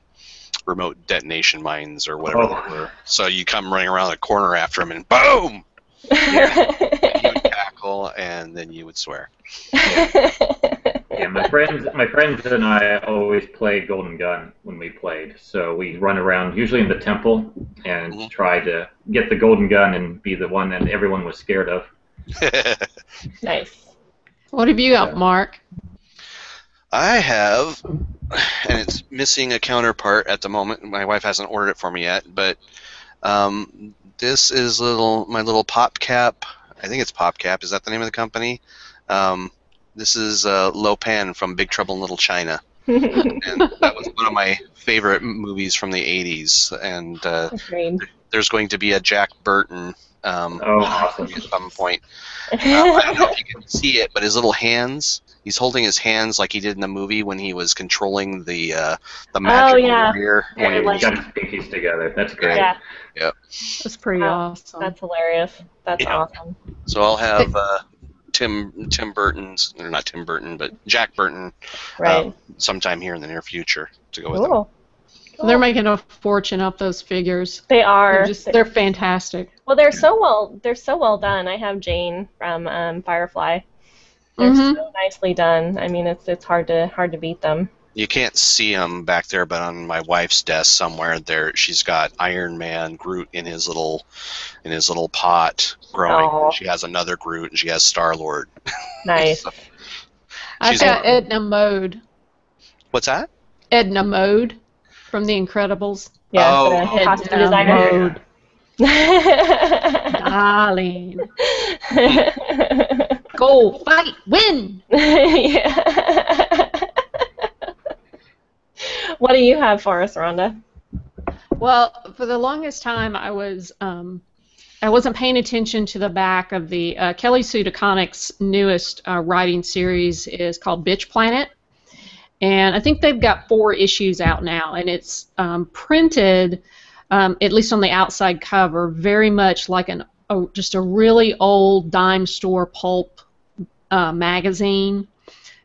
remote detonation mines or whatever Oh. they were. So you come running around the corner after him, and boom! You would and then you would swear. Yeah, my friends, my friends and I always played Golden Gun when we played. So we run around, usually in the temple, and Mhm. try to get the Golden Gun and be the one that everyone was scared of. nice. What have you got, Yeah. Mark? I have, and it's missing a counterpart at the moment. My wife hasn't ordered it for me yet, but um, this is little my little pop cap. I think it's PopCap. Is that the name of the company? Um, this is uh, Lo Pan from Big Trouble in Little China, and that was one of my favorite movies from the '80s. And uh, there's going to be a Jack Burton um, Oh, awesome. at some point. Um, I don't know if you can see it, but his little hands. He's holding his hands like he did in the movie when he was controlling the uh, the magical yeah. warrior. When Yeah, he like- got his pinkies together. That's great. yeah, That's pretty Wow. awesome. that's hilarious. That's Yeah. awesome. So I'll have uh, Tim Tim Burton's, or not Tim Burton, but Jack Burton, Right. um, sometime here in the near future to go with him. cool. They're making a fortune off those figures. They are. They're just they're fantastic. well, they're so well. They're so well done. I have Jayne from um, Firefly. They're Mhm. so nicely done. I mean, it's it's hard to hard to beat them. You can't see them back there, but on my wife's desk somewhere there, she's got Iron Man Groot in his little in his little pot growing. Aw. She has another Groot, and she has Star Lord. Nice. I've got a- Edna Mode. What's that? Edna Mode from The Incredibles. Yeah, Oh. the costume designer. Mode. Darling. Go, fight, win! yeah. what do you have for us, Rhonda? Well, for the longest time, I was um, I wasn't paying attention to the back of the uh, Kelly Sue DeConnick's newest uh, writing series is called Bitch Planet, and I think they've got four issues out now, and it's um, printed, um, at least on the outside cover, very much like an a, just a really old dime store pulp uh, magazine.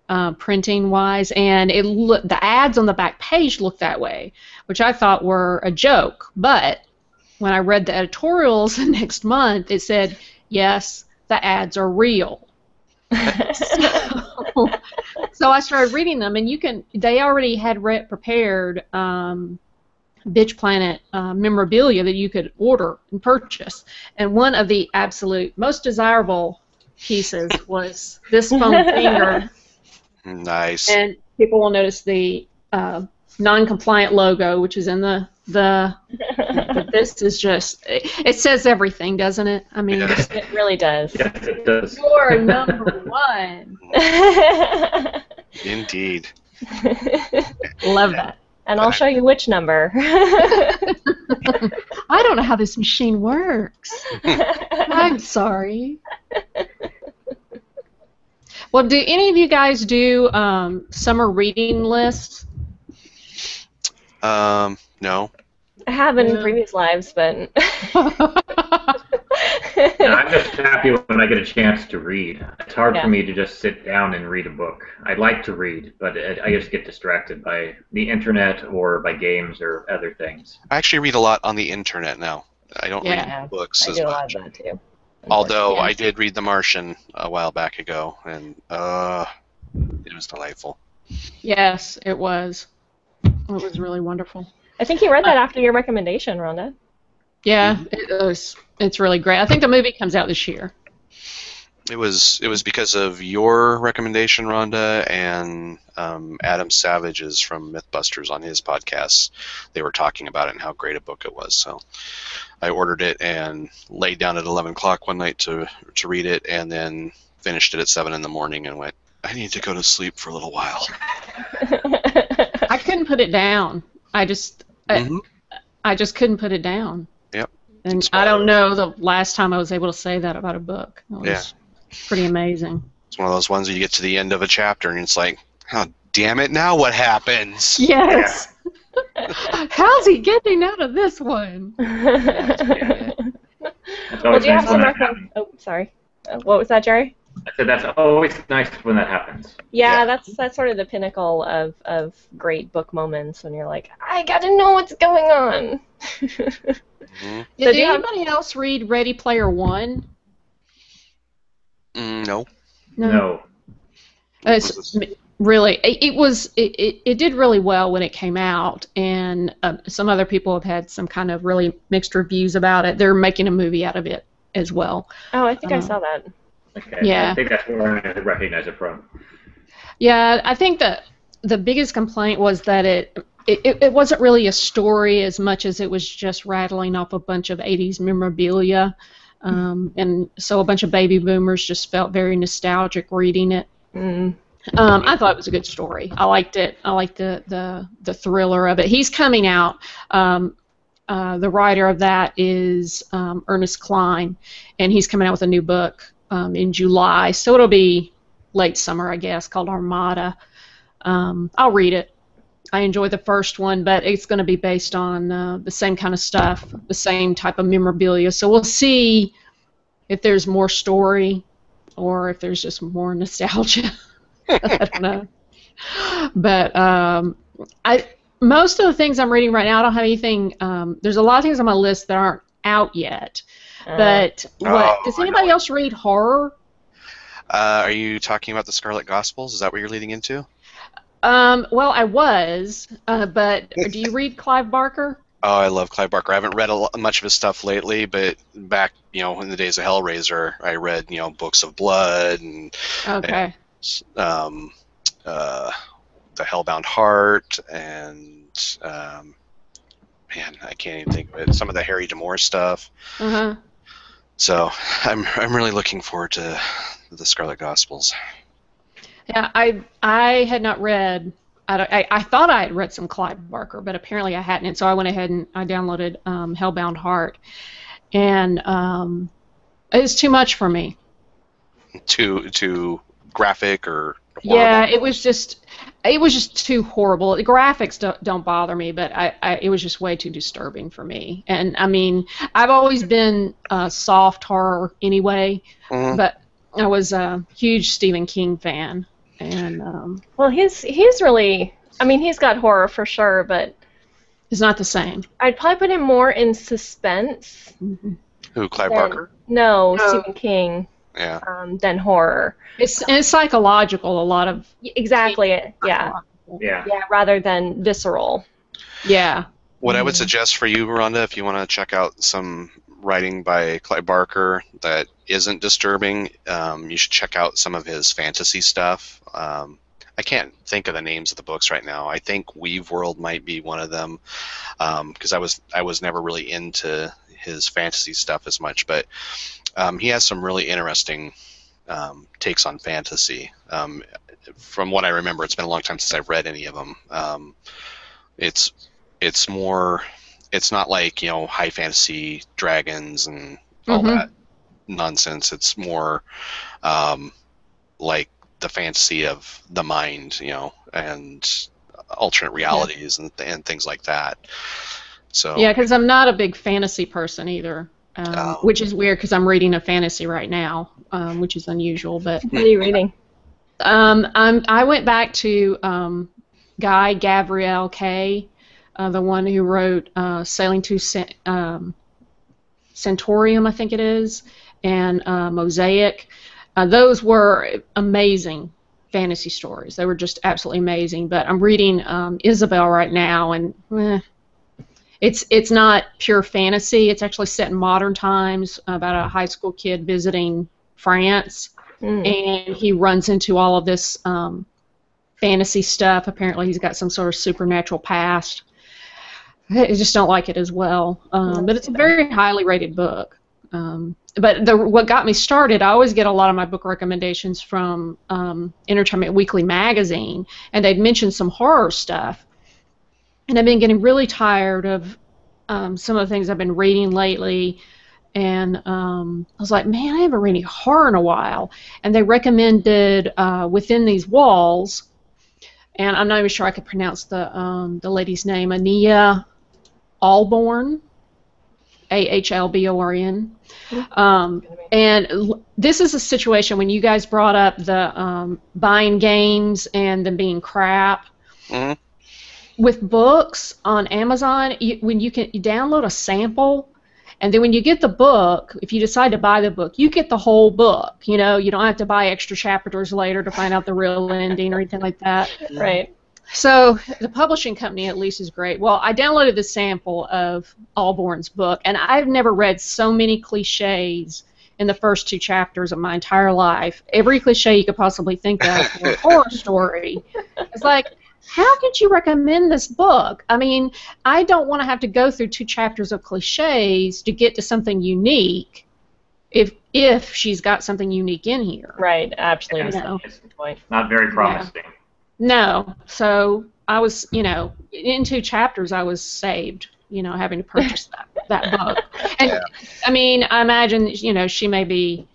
Uh, printing wise, and it look the ads on the back page looked that way, which I thought were a joke. But when I read the editorials next month, it said, yes, the ads are real. so, so I started reading them, and you can. They already had re- prepared um, Bitch Planet uh, memorabilia that you could order and purchase, and one of the absolute most desirable pieces was this foam finger Nice. and people will notice the uh, non-compliant logo, which is in the the. but this is just it, it says everything, doesn't it? I mean, Yeah. it really does. Yes, it does. you're number one. Indeed. Love that. And I'll show you which number. I don't know how this machine works. I'm sorry. Well, do any of you guys do um, summer reading lists? Um, no. I have in Yeah. previous lives, but And I'm just happy when I get a chance to read. It's hard Yeah. for me to just sit down and read a book. I like to read, but I I just get distracted by the internet or by games or other things. I actually read a lot on the internet now. I don't Yeah. read books as much. I as do a lot of that too. Although I did read The Martian a while back ago, and uh, it was delightful. yes, it was. It was really wonderful. I think you read that after your recommendation, Rhonda. Yeah, it was. It's really great. I think the movie comes out this year. It was it was because of your recommendation, Rhonda, and um, Adam Savage's from MythBusters on his podcast. They were talking about it and how great a book it was. So I ordered it and laid down at 11 o'clock one night to to read it, and then finished it at seven in the morning and went. I need to go to sleep for a little while. I couldn't put it down. I just, I, Mhm. I just couldn't put it down. Yep. And It's I don't know the last time I was able to say that about a book. It was Yeah. pretty amazing. It's one of those ones where you get to the end of a chapter and it's like, oh damn it, now what happens? Yes. How's he getting out of this one? It's well, always do you have some that. Oh, sorry. Uh, what was that, Jerry? I said that's always nice when that happens. Yeah, Yeah. that's that's sort of the pinnacle of, of great book moments when you're like, I gotta know what's going on. Mhm. Did So do you have- anybody else read Ready Player One? Mm, no. No. It's Was this- really it, it was it, it, it did really well when it came out and uh, some other people have had some kind of really mixed reviews about it they're making a movie out of it as well Oh, I think I Uh, saw that. Okay. Yeah. I think that's where I recognize it from. yeah i think that the biggest complaint was that it it, it it wasn't really a story as much as it was just rattling off a bunch of 80s memorabilia um, and so a bunch of baby boomers just felt very nostalgic reading it Mm. Um, I thought it was a good story. I liked it. I liked the the, the thriller of it. He's coming out. Um, uh, the writer of that is um, Ernest Cline, and he's coming out with a new book um, in July. So it'll be late summer, I guess, called Armada. Um, I'll read it. I enjoyed the first one, but it's going to be based on uh, the same kind of stuff, the same type of memorabilia. So we'll see if there's more story or if there's just more nostalgia. I don't know. But um, I most of the things I'm reading right now, I don't have anything. Um, there's a lot of things on my list that aren't out yet. Uh, But what, Oh, does anybody it. else read horror? Uh, are you talking about the Scarlet Gospels? Is that what you're leading into? Um, well, I was, uh, but do you read Clive Barker? Oh, I love Clive Barker. I haven't read a lo- much of his stuff lately, but back, you know, in the days of Hellraiser, I read, you know, Books of Blood and Okay. um, uh, The Hellbound Heart and um, man, I can't even think of it. Some of the Harry D'Amour stuff. Uh huh. So I'm I'm really looking forward to the Scarlet Gospels. Yeah, I I had not read. I, I, I thought I had read some Clive Barker, but apparently I hadn't. And so I went ahead and I downloaded um, Hellbound Heart, and um, it was too much for me. Too too graphic or Yeah, it was just it was just too horrible. The graphics don't, don't bother me, but I, I it was just way too disturbing for me. And I mean, I've always been uh, soft horror anyway, Mhm. but I was a huge Stephen King fan, and um, well, he's he's really. I mean, he's got horror for sure, but it's not the same. I'd probably put him more in suspense. Who Clive than- Barker? No, No. Stephen King Yeah. um, than horror. It's it's psychological. A lot of Y- Exactly. Yeah. Yeah. Yeah. Rather than visceral. yeah. What I would Mhm. suggest for you, Rhonda, if you want to check out some writing by Clive Barker that isn't disturbing, um, you should check out some of his fantasy stuff. Um, I can't think of the names of the books right now. I think Weave World might be one of them because I was I was never really into his fantasy stuff as much, but um, he has some really interesting um, takes on fantasy. Um, from what I remember, it's been a long time since I've read any of them. Um, it's it's more it's not like you know high fantasy dragons and all Mhm. that nonsense it's more um, like the fantasy of the mind you know and alternate realities and, and things like that so Yeah, because I'm not a big fantasy person either, um, Oh. which is weird because I'm reading a fantasy right now, um, which is unusual. But What are you reading? um, I'm, I went back to um, Guy Gavriel Kay, uh, the one who wrote uh, Sailing to Cen- um, Centaurium, I think it is, and uh, Mosaic. Uh, those were amazing fantasy stories. They were just absolutely amazing. But I'm reading um, Ysabel right now, and eh, it's it's not pure fantasy. It's actually set in modern times about a high school kid visiting France Mm. and he runs into all of this um, fantasy stuff. Apparently, he's got some sort of supernatural past. I just don't like it as well. Um, but it's a very highly rated book. Um, but the, what got me started, I always get a lot of my book recommendations from um, Entertainment Weekly magazine, and they'd mentioned some horror stuff. And I've been getting really tired of um, some of the things I've been reading lately. And um, I was like, man, I haven't read any horror in a while. And they recommended uh, Within These Walls, and I'm not even sure I could pronounce the um, the lady's name, Ania Ahlborn, A H L B O R N. Um, and l- this is a situation when you guys brought up the um, buying games and them being crap. Mhm. With books on Amazon, you, when you can you download a sample, And then when you get the book, if you decide to buy the book, you get the whole book. You know, you don't have to buy extra chapters later to find out the real ending or anything like that. Right. So the publishing company at least is great. Well, I downloaded the sample of Ahlborn's book, and I've never read so many cliches in the first two chapters of my entire life. Every cliche you could possibly think of for a horror story. It's like, how could you recommend this book? I mean, I don't want to have to go through two chapters of cliches to get to something unique. If if she's got something unique in here, Right. Absolutely. You know. That's point. Not very promising. No. So I was, you know, in two chapters I was saved, you know, having to purchase that, that book. And Yeah. I mean, I imagine, you know, she may be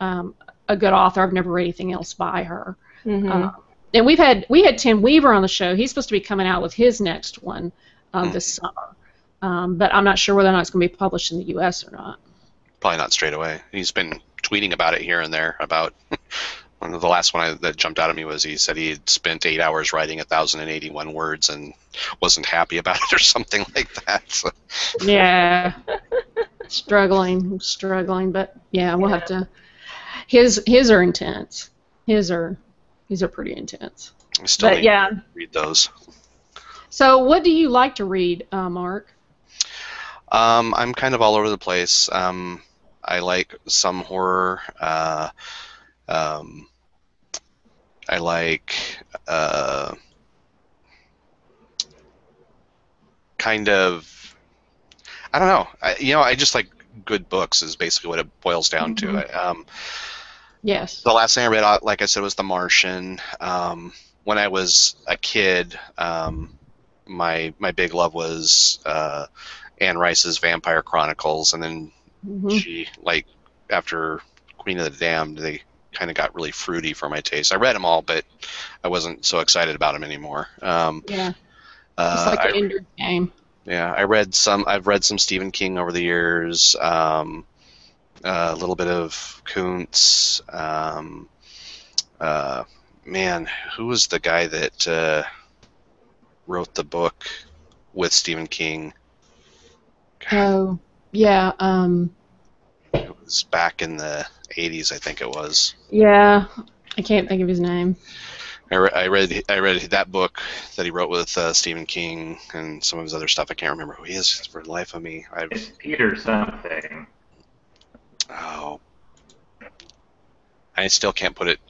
um, a good author. I've never read anything else by her. hmm Uh, and we've had we had Tim Weaver on the show. He's supposed to be coming out with his next one um, this summer. Um, but I'm not sure whether or not it's going to be published in the U.S. or not. Probably not straight away. He's been tweeting about it here and there. About one of the last one I, that jumped out at me was he said he had spent eight hours writing 1,081 words and wasn't happy about it or something like that. So, Yeah, struggling, struggling, but yeah, we'll have to. His his are intense. His are his are pretty intense. I still But yeah, to read those. so what do you like to read, uh, Mark? Um, I'm kind of all over the place. Um, I like some horror. Uh, um, I like uh, kind of. I don't know. I, you know, I just like good books. Is basically what it boils down to. Mhm. Yes. the last thing I read, like I said, was The Martian. Um, when I was a kid, um, my my big love was uh, Anne Rice's Vampire Chronicles, and then Mhm. she like after Queen of the Damned, they kind of got really fruity for my taste. I read them all, but I wasn't so excited about them anymore. Um, Yeah. It's uh, like I- an Ender game. yeah, I read some. I've read some Stephen King over the years. Um, a little bit of Koontz. Um, uh, man, who was the guy that uh, wrote the book with Stephen King? God, Oh, yeah. Um, it was back in the '80s, I think it was. yeah. I can't think of his name. I, re- I read I read that book that he wrote with uh, Stephen King and some of his other stuff. I can't remember who he is for the life of me. I've It's Peter something. Oh. I still can't put it,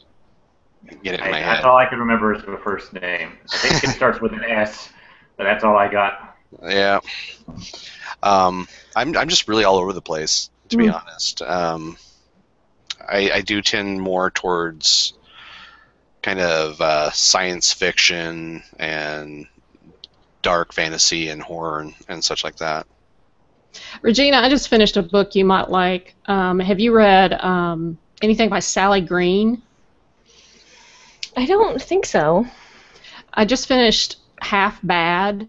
get it in I, my that's head. all I can remember is the first name. I think it starts with an S, but that's all I got. Yeah. Um, I'm, I'm just really all over the place, to be Mm. honest. Um, I, I do tend more towards kind of uh, science fiction and dark fantasy and horror and, and such like that. Regina, I just finished a book you might like. Um, have you read um, anything by Sally Green? I don't think so. I just finished Half Bad,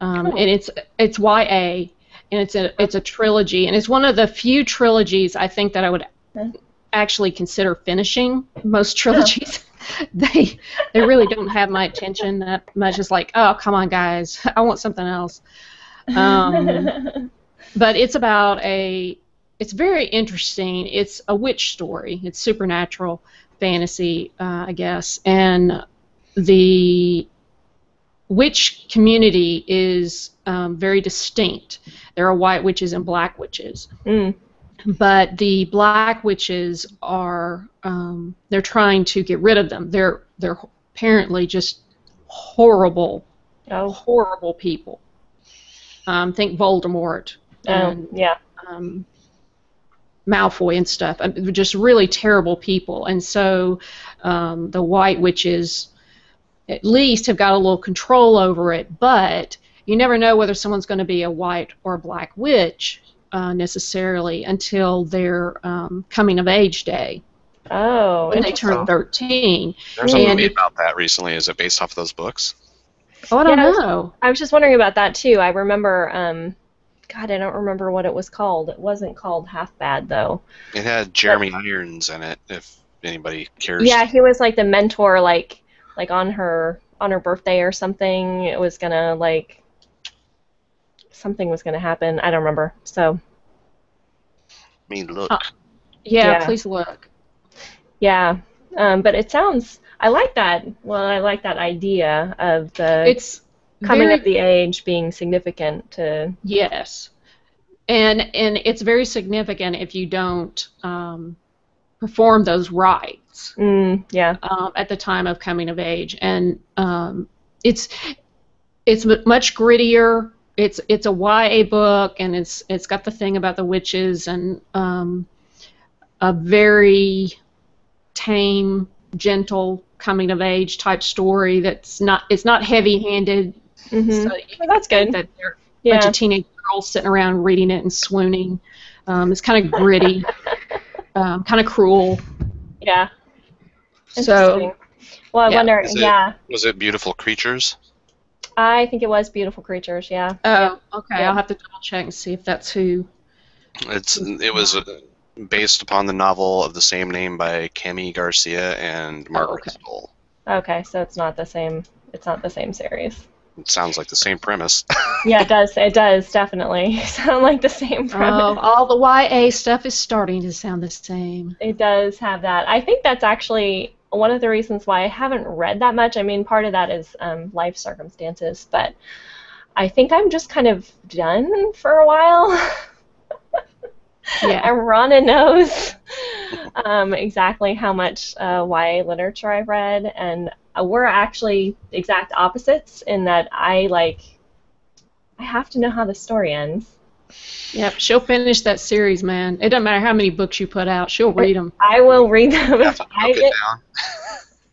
um, Oh. and it's it's YA, and it's a it's a trilogy, and it's one of the few trilogies I think that I would actually consider finishing. Most trilogies, they they really don't have my attention that much. It's like, oh come on guys, I want something else. Um, but it's about a it's very interesting. It's a witch story. It's supernatural fantasy uh, i guess. And the witch community is um, very distinct. There are white witches and black witches. Mm. but the black witches are um, they're trying to get rid of them. They're they're apparently just horrible Oh, horrible people. Um, think voldemort oh, and yeah. um, Malfoy and stuff. Um, they're just really terrible people. And so um, the White Witches at least have got a little control over it, but you never know whether someone's going to be a white or a black witch uh, necessarily until their um, coming of age day Oh, when they turn 13. There's a movie about that recently. Is it based off of those books? Oh, I don't Yeah, I was- know. I was just wondering about that too. I remember, um, God, I don't remember what it was called. It wasn't called Half Bad though. It had Jeremy Irons in it. If anybody cares. Yeah, he was like the mentor, like like on her on her birthday or something. It was gonna like something was gonna happen. I don't remember. So me look. Uh, Yeah, Yeah. please look. Yeah, um, but it sounds. I like that. Well, I like that idea of the It's coming very, of the age being significant to. yes, and and it's very significant if you don't um, perform those rites Mm, yeah. um, at the time of coming of age, and um, it's it's mu- much grittier. It's it's a YA book, and it's it's got the thing about the witches and um, a very tame, gentle coming of age type story. That's not it's not heavy handed. Hmm So Well, that's good. that there are a bunch Yeah. of teenage girls sitting around reading it and swooning. Um, it's kind of gritty, um, kind of cruel. Yeah. So Well, I yeah. wonder. Is it- Yeah, Was it beautiful creatures? I think it was beautiful creatures. Yeah. Oh, okay. Yeah. I'll have to double check and see if that's who. It's it was uh, based upon the novel of the same name by Kami Garcia and Margaret okay. Stohl. Okay, so it's not the same. It's not the same series. It sounds like the same premise. Yeah, it does. It does definitely sound like the same premise. Oh, all the YA stuff is starting to sound the same. It does have that. I think that's actually one of the reasons why I haven't read that much. I mean, part of that is um, life circumstances, but I think I'm just kind of done for a while. Yeah. and Rana knows um, exactly how much uh, YA literature I've read, and uh, we're actually exact opposites in that I like. I have to know how the story ends. Yep. She'll finish that series, man. It doesn't matter how many books you put out. She'll read them. I will read them. You have to I, choke it down.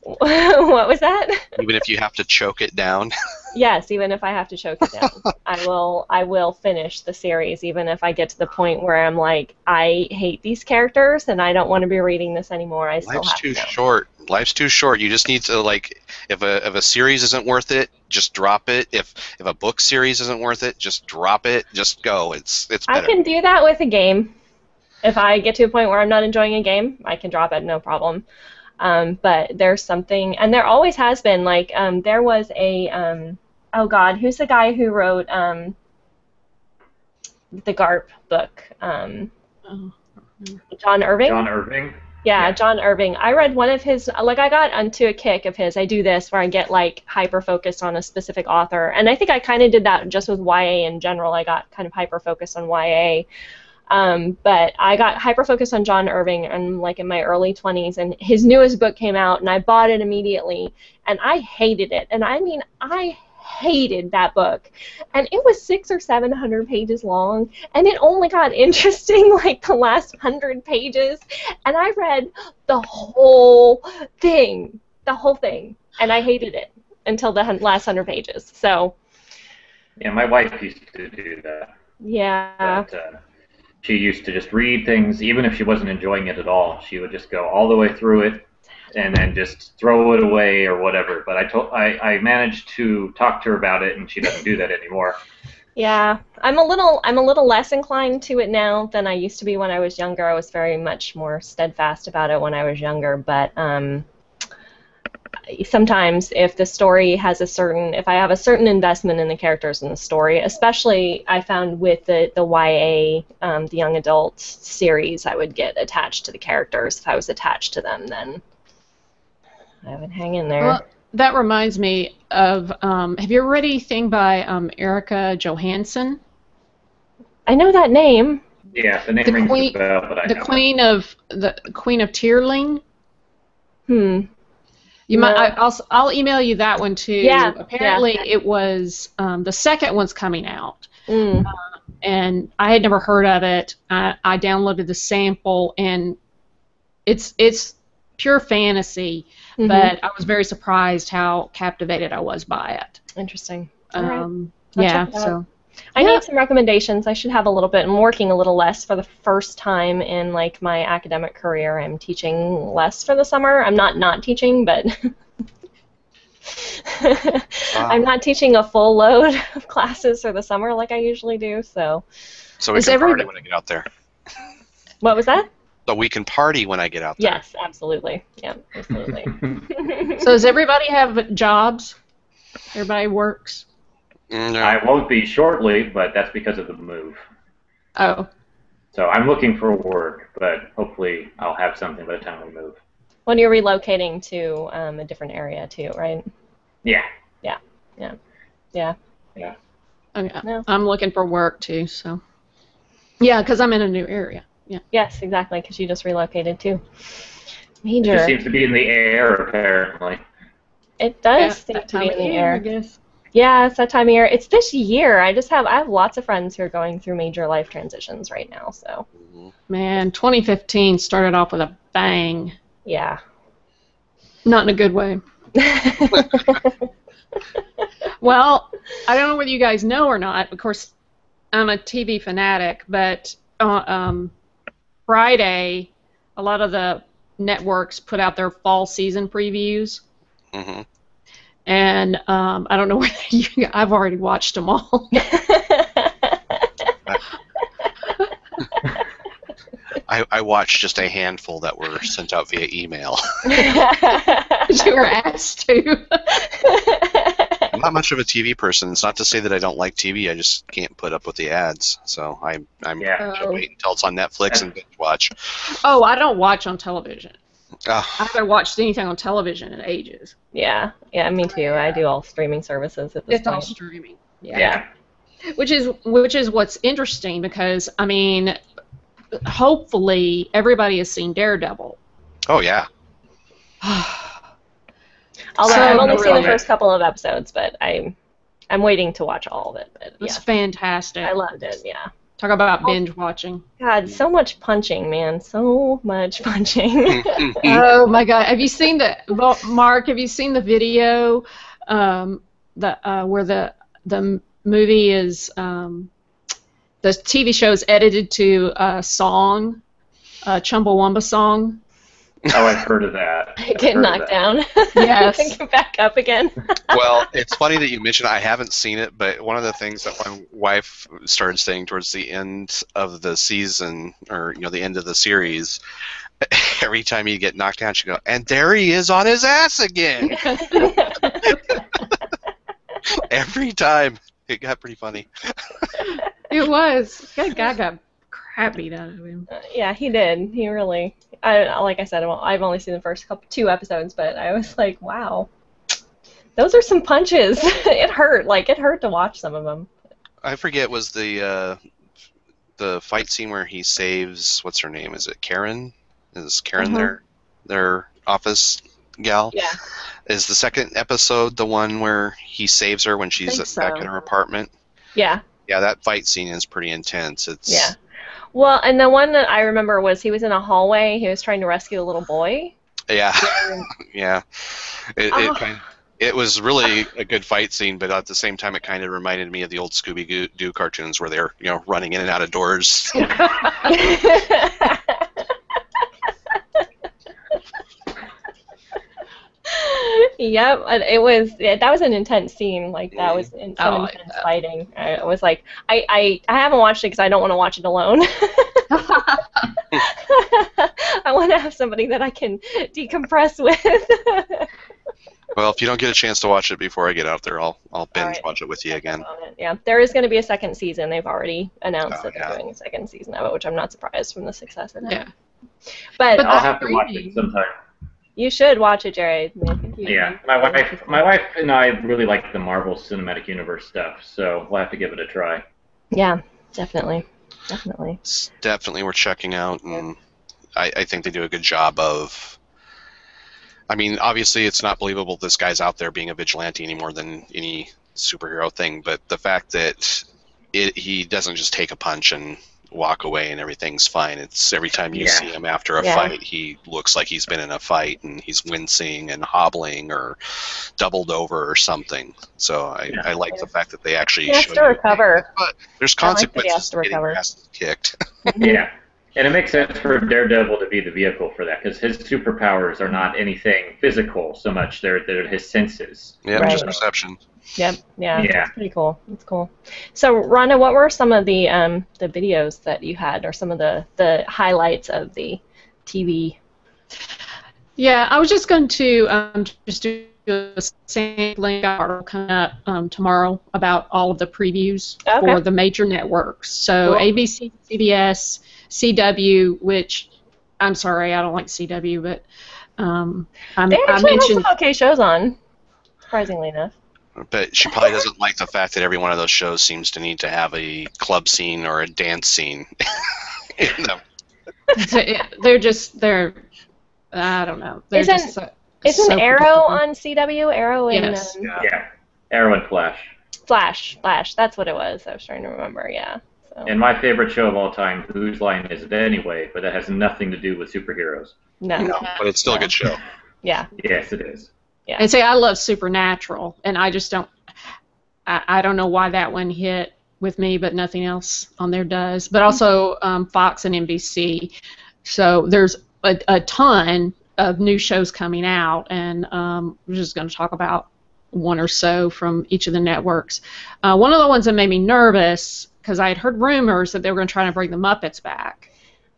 what was that? Even if you have to choke it down. Yes, even if I have to choke it down, I will. I will finish the series, even if I get to the point where I'm like, I hate these characters and I don't want to be reading this anymore. I still Life's have too to. short. Life's too short. You just need to like if a if a series isn't worth it, just drop it. If if a book series isn't worth it, just drop it. Just go. It's it's I can do that with a game. If I get to a point where I'm not enjoying a game, I can drop it, no problem. Um, but there's something, and there always has been. Like um, there was a, um, oh God, who's the guy who wrote um, the Garp book? Um, Oh. John Irving. John Irving. Yeah, Yeah. John Irving. I read one of his, like, I got onto a kick of his. I do this where I get, like, hyper focused on a specific author. And I think I kind of did that just with YA in general. I got kind of hyper focused on YA. Um, but I got hyper focused on John Irving and, like, in my early 20s. And his newest book came out, and I bought it immediately. And I hated it. And I mean, I hated that book. And it was six or seven hundred pages long. And it only got interesting, like, the last hundred pages and I read the whole thing, the whole thing, and I hated it until the last hundred pages. So Yeah, my wife used to do that. yeah, But, uh, she used to just read things, even if she wasn't enjoying it at all. She would just go all the way through it, and then just throw it away or whatever. But I told I, I managed to talk to her about it, and she doesn't do that anymore. yeah. I'm a little I'm a little less inclined to it now than I used to be when I was younger. I was very much more steadfast about it when I was younger, but um. Sometimes, if the story has a certain, if I have a certain investment in the characters in the story, especially I found with the the YA, um, the young adult series, I would get attached to the characters. If I was attached to them, then I would hang in there. Well, that reminds me of. Um, have you read anything by um, Erika Johansen, I know that name. Yeah, the name The rings queen- a bell, but I the haven't. Queen of the Queen of Tearling? Hmm. You might. I, I'll I'll email you that one too. Yeah, Apparently, yeah. it was um, the second one's coming out, Mm. and I had never heard of it. I, I downloaded the sample, and it's it's pure fantasy. Mhm. But I was very surprised how captivated I was by it. Interesting. Right. Um, yeah. check it out. So I Yeah. need some recommendations. I should have a little bit. I'm working a little less for the first time in like my academic career. I'm teaching less for the summer. I'm not not teaching, but I'm not teaching a full load of classes for the summer like I usually do. So, So we Is can every- party when I get out there. what was that? So we can party when I get out there. Yes, absolutely. Yeah, absolutely. so does everybody have jobs? Everybody works. No. I won't be shortly, but that's because of the move. Oh. So I'm looking for work, but hopefully I'll have something by the time we move. When you're relocating to um, a different area too, right? Yeah. Yeah. Yeah. Yeah. Yeah. Okay. No. I'm looking for work too, so. Yeah, because I'm in a new area. Yeah. Yes, exactly, because you just relocated too. It Major. just seems to be in the air, apparently. It does Yeah, seem to be in the year, I guess. Yeah, it's that time of year. It's this year. I just have I have lots of friends who are going through major life transitions right now. So Mhm. Man, 2015 started off with a bang. yeah. Not in a good way. Well, I don't know whether you guys know or not. Of course, I'm a TV fanatic, but uh, um, Friday, a lot of the networks put out their fall season previews, Mhm. And um, I don't know whether you. I've already watched them all. I, I watched just a handful that were sent out via email. you were asked to. I'm not much of a TV person. It's not to say that I don't like TV. I just can't put up with the ads. So I'm I'm Yeah. gonna wait until it's on Netflix and binge watch. oh, I don't watch on television. I Ah, haven't watched anything on television in ages. Yeah, yeah, me too. I do all streaming services at this It's all point. streaming. Yeah. yeah. which is which is what's interesting because I mean, hopefully everybody has seen Daredevil. oh yeah. Although So I've only seen the first couple of episodes, but I'm I'm waiting to watch all of it. But It's yeah, fantastic. I loved it. Yeah. Talk about binge watching. God, so much punching, man. So much punching. oh my God! Have you seen the Mark? Have you seen the video? Um, the uh, where the the movie is um, the TV show is edited to a song, a Chumbawamba song. Oh, I've heard of that. I've Get knocked that. down. Yes. and get back up again. well, it's funny that you mentioned I haven't seen it, but one of the things that my wife started saying towards the end of the season, or you know, the end of the series, every time he get knocked down, she go, "And there he is on his ass again." every time, it got pretty funny. it was. Good guy got crap beat out of him. Uh, yeah, he did. He really. I like I said, well, I've only seen the first couple two episodes, but I was like, wow, those are some punches. it hurt. Like it hurt to watch some of them. I forget was the uh, the fight scene where he saves what's her name? Is it Karen? Is Karen Mhm. their their office gal? Yeah. Is the second episode the one where he saves her when she's Think back so. in her apartment? Yeah. Yeah, that fight scene is pretty intense. It's Yeah. Well, and the one that I remember was he was in a hallway. He was trying to rescue a little boy. yeah, yeah. It, Oh. it, ah. kind it was really a good fight scene, but at the same time, it kind of reminded me of the old Scooby Doo cartoons where they're you know running in and out of doors. yep, it was yeah, that was an intense scene. Like that was in, some Oh, intense bet. fighting. I it was like I, I I haven't watched it because I don't want to watch it alone. I want to have somebody that I can decompress with. well, if you don't get a chance to watch it before I get out there, I'll I'll binge Alright. watch it with you again. Yeah, there is going to be a second season. They've already announced Oh, that they're yeah. doing a second season of it, which I'm not surprised from the success of it. Yeah. But, But I'll have to watch it sometime. You should watch it, Jerry. I think you- Yeah, my wife, my wife and I really like the Marvel Cinematic Universe stuff, so we'll have to give it a try. Yeah, definitely, definitely. It's definitely worth checking out, and I, I think they do a good job of. I mean, obviously, it's not believable this guy's out there being a vigilante any more than any superhero thing, but the fact that it, he doesn't just take a punch and walk away and everything's fine. It's every time you Yeah. see him after a Yeah. fight, he looks like he's been in a fight and he's wincing and hobbling or doubled over or something. So I, Yeah. I like the fact that they actually He has show to you- recover. There's I like that he consequences has to to getting recover. ass kicked. Yeah, and it makes sense for Daredevil to be the vehicle for that because his superpowers are not anything physical so much; they're they're his senses. yeah, Right. just perception. Yep. Yeah. Yeah. It's pretty cool. It's cool. So, Rhonda, what were some of the um, the videos that you had, or some of the the highlights of the TV? Yeah, I was just going to um, just do a sampling article coming up um, tomorrow about all of the previews Okay. for the major networks. So Cool. ABC, CBS, CW, which I'm sorry, I don't like CW, but um, I'm, They I actually have mentioned some okay shows on, surprisingly enough. But she probably doesn't like the fact that every one of those shows seems to need to have a club scene or a dance scene. in them. they're just they're I don't know. They're Isn't- just so, Isn't so Arrow predictable. on CW? Arrow and Yes. um, Yeah. Yeah, Arrow and Flash. Flash. Flash. That's what it was. I was trying to remember. Yeah. So. And my favorite show of all time, Whose Line Is It Anyway? But that has nothing to do with superheroes. no. No, but it's still a good show. Yeah. Yes, it is. Yeah. And say I love Supernatural, and I just don't. I, I don't know why that one hit with me, but nothing else on there does. But also um, Fox and NBC. So there's a, a ton of new shows coming out, and um, we're just going to talk about one or so from each of the networks. Uh, one of the ones that made me nervous because I had heard rumors that they were going to try to bring the Muppets back.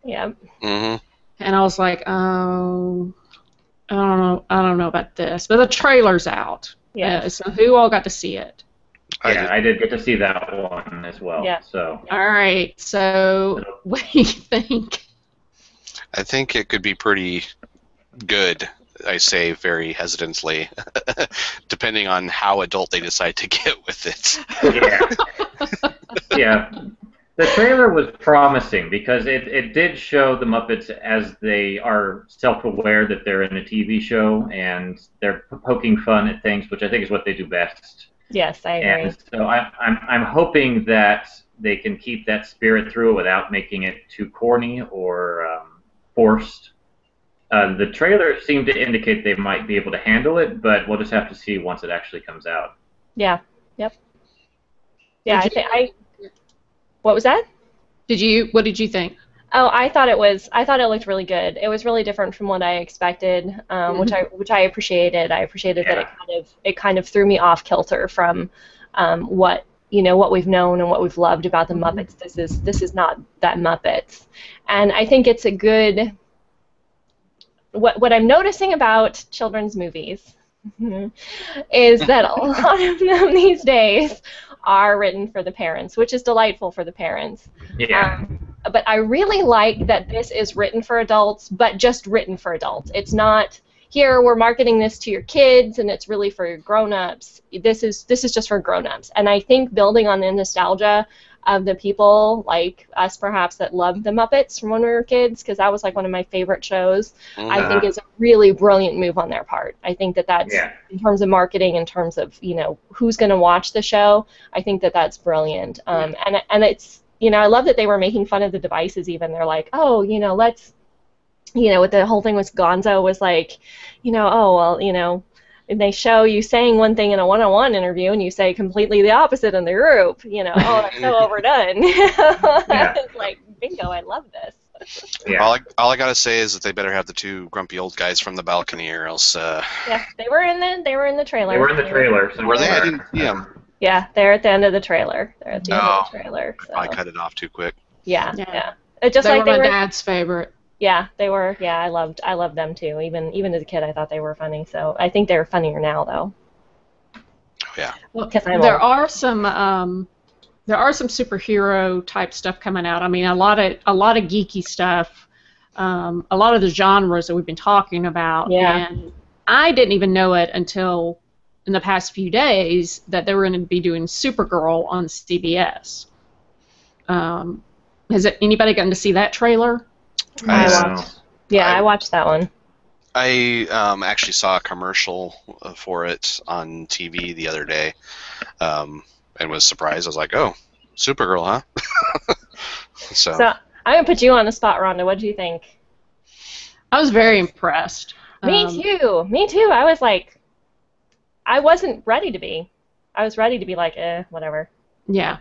Yeah. hmm and I was like, oh, I don't know, I don't know about this. But the trailer's out. Yeah. Uh, so who all got to see it? I yeah, did- I did get to see that one as well. Yeah. So All right. So what do you think? I think it could be pretty good. I say very hesitantly, depending on how adult they decide to get with it. yeah, yeah. The trailer was promising because it, it did show the Muppets as they are self-aware that they're in a TV show and they're poking fun at things, which I think is what they do best. Yes, I agree. And so I, I'm I'm hoping that they can keep that spirit through without making it too corny or um, forced. Uh, the trailer seemed to indicate they might be able to handle it, but we'll just have to see once it actually comes out. Yeah. Yep. Yeah, I Did you- think I. What was that? Did you? What did you think? Oh, I thought it was. I thought it looked really good. It was really different from what I expected, um, which I which I appreciated. I appreciated that it kind of it kind of threw me off kilter from um, what you know what we've known and what we've loved about the Muppets. This is this is not that Muppets, and I think it's a good. What what I'm noticing about children's movies is that a lot of them these days are written for the parents, which is delightful for the parents. Yeah. Um, but I really like that this is written for adults, but just written for adults. It's not here we're marketing this to your kids and it's really for your grown-ups. This is this is just for grown-ups. And I think building on the nostalgia of the people like us perhaps that loved the Muppets from when we were kids because that was like one of my favorite shows. I think is a really brilliant move on their part. I think that that's Yeah. in terms of marketing, in terms of you know who's going to watch the show. I think that that's brilliant. Um, and and it's you know I love that they were making fun of the devices. Even they're like, oh, you know, let's you know, with the whole thing with Gonzo was like, you know, oh well, you know. And they show you saying one thing in a one-on-one interview, and you say completely the opposite in the group. You know, oh, that's so overdone. it's like bingo, I love this. Yeah. All I, all I gotta say is that they better have the two grumpy old guys from the balcony, or else. Uh, Yeah, they were in the they were in the trailer. They were in the trailer. So were they? I didn't see them. Yeah, they're at the end of the trailer. They're at the end Oh. of the trailer. So. I cut it off too quick. Yeah, Yeah. yeah. Just they like were they my were. dad's favorite. Yeah, they were. Yeah, I loved. I loved them too. Even even as a kid, I thought they were funny. So I think they're funnier now, though. Oh, yeah. Well, 'Cause I'm there old. are some um, there are some superhero type stuff coming out. I mean, a lot of a lot of geeky stuff. Um, a lot of the genres that we've been talking about. Yeah. And I didn't even know it until in the past few days that they were going to be doing Supergirl on CBS. Um, has it, anybody gotten to see that trailer? I I- watched. Yeah, I- I watched that one. I um, actually saw a commercial uh, for it on TV the other day, um, and was surprised. I was like, "Oh, Supergirl, huh?" so, So I'm gonna put you on the spot, Rhonda. What do you think? I was very impressed. Me Um, too. Me too. I was like, I wasn't ready to be. I was ready to be like, eh, whatever. Yeah,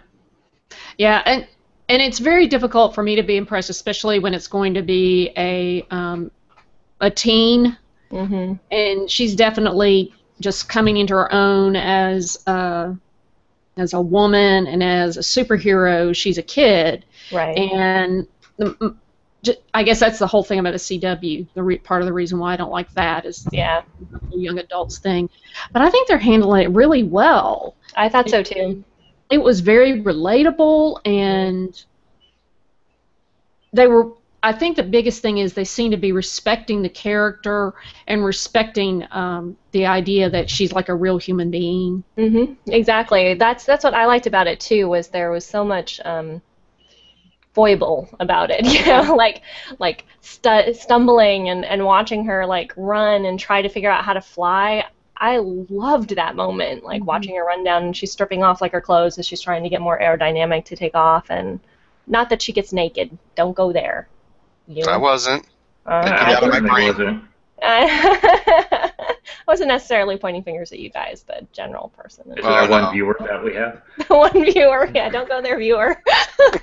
yeah, and and it's very difficult for me to be impressed, especially when it's going to be a um, a teen, hmm and she's definitely just coming into her own as a, as a woman and as a superhero. She's a kid, Right. and the, I guess that's the whole thing about a CW. The re- part of the reason why I don't like that is the yeah, whole young adults thing, but I think they're handling it really well. I thought so too. It was very relatable and they were. I think the biggest thing is they seem to be respecting the character and respecting um, the idea that she's like a real human being. Mm-hmm. Exactly. That's that's what I liked about it too. Was there was so much um, foible about it. You know, like like stu- stumbling and and watching her like run and try to figure out how to fly. I loved that moment, like Mhm. watching her run down and she's stripping off like her clothes as she's trying to get more aerodynamic to take off, and not that she gets naked. Don't go there. You. I wasn't. Uh, Get I out of my certainly brain. wasn't. I wasn't necessarily pointing fingers at you guys, the general person. Is Oh, there one no. viewer that we have? One viewer, yeah, don't go there, viewer.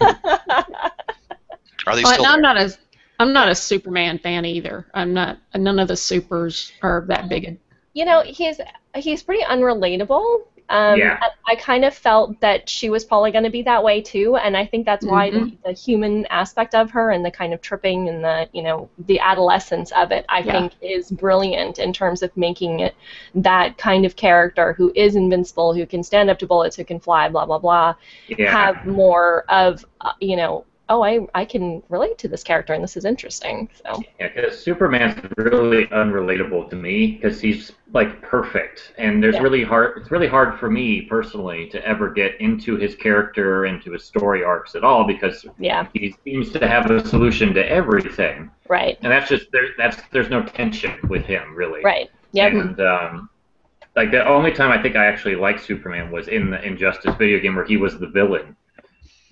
Are they But still I'm there? not a I'm not a Superman fan either. I'm not. None of the supers are that big. A- you know, he's he's pretty unrelatable. Um, Yeah. I, I kind of felt that she was probably going to be that way too, and I think that's why the, Mhm. the human aspect of her and the kind of tripping and the you know the adolescence of it, I Yeah. think, is brilliant in terms of making it that kind of character who is invincible, who can stand up to bullets, who can fly, blah blah blah, Yeah. have more of uh, you know. Oh, I, I can relate to this character, and this is interesting. So Yeah, because Superman's really unrelatable to me because he's like perfect, and there's Yeah. really hard. It's really hard for me personally to ever get into his character, into his story arcs at all because yeah, he seems to have a solution to everything, right, and that's just there. That's there's no tension with him really. right, yep, And um, like the only time I think I actually liked Superman was in the Injustice video game where he was the villain.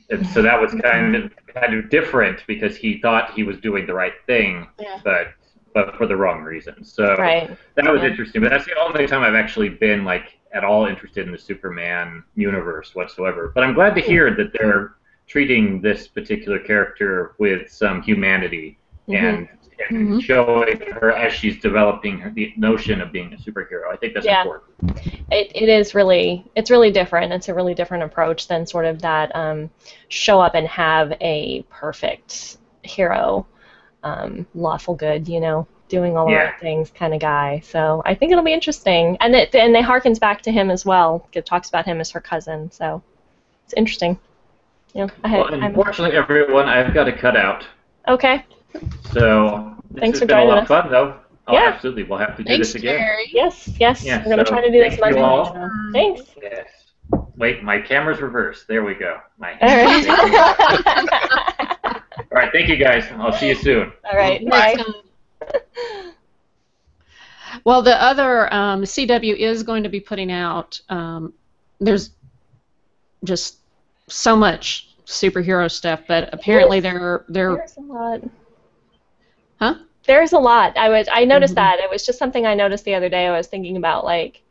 And so that was kind of kind of different because he thought he was doing the right thing, Yeah. but but for the wrong reason. So right. that was Yeah. interesting. But that's the only time I've actually been like at all interested in the Superman universe whatsoever. But I'm glad to hear that they're treating this particular character with some humanity Mhm. and, and Mhm. showing her as she's developing her, the notion of being a superhero. I think that's Yeah. important. it, it is really it's really different it's a really different approach than sort of that um, show up and have a perfect hero um, lawful good you know doing all the Yeah. right things kind of guy so i think it'll be interesting and it and it harkens back to him as well it talks about him as her cousin so it's interesting you know, I, Well, I'm, unfortunately, everyone, I've got to cut out. okay So this Thanks has for been a joining lot us. of fun, though. Oh, Yeah. absolutely. We'll have to do Thanks, this again. Terry. yes yes Yeah, we're going to so try to do this thank you Monday all. thanks Yes. Wait, my camera's reversed. There we go. My all right All right. Thank you, guys. I'll see you soon. all right Bye. bye. Well, the other um, CW is going to be putting out. Um, there's just so much superhero stuff, but apparently they're they're There's a lot. Huh? There's a lot. I was I noticed Mhm. that. It was just something I noticed the other day. I was thinking about like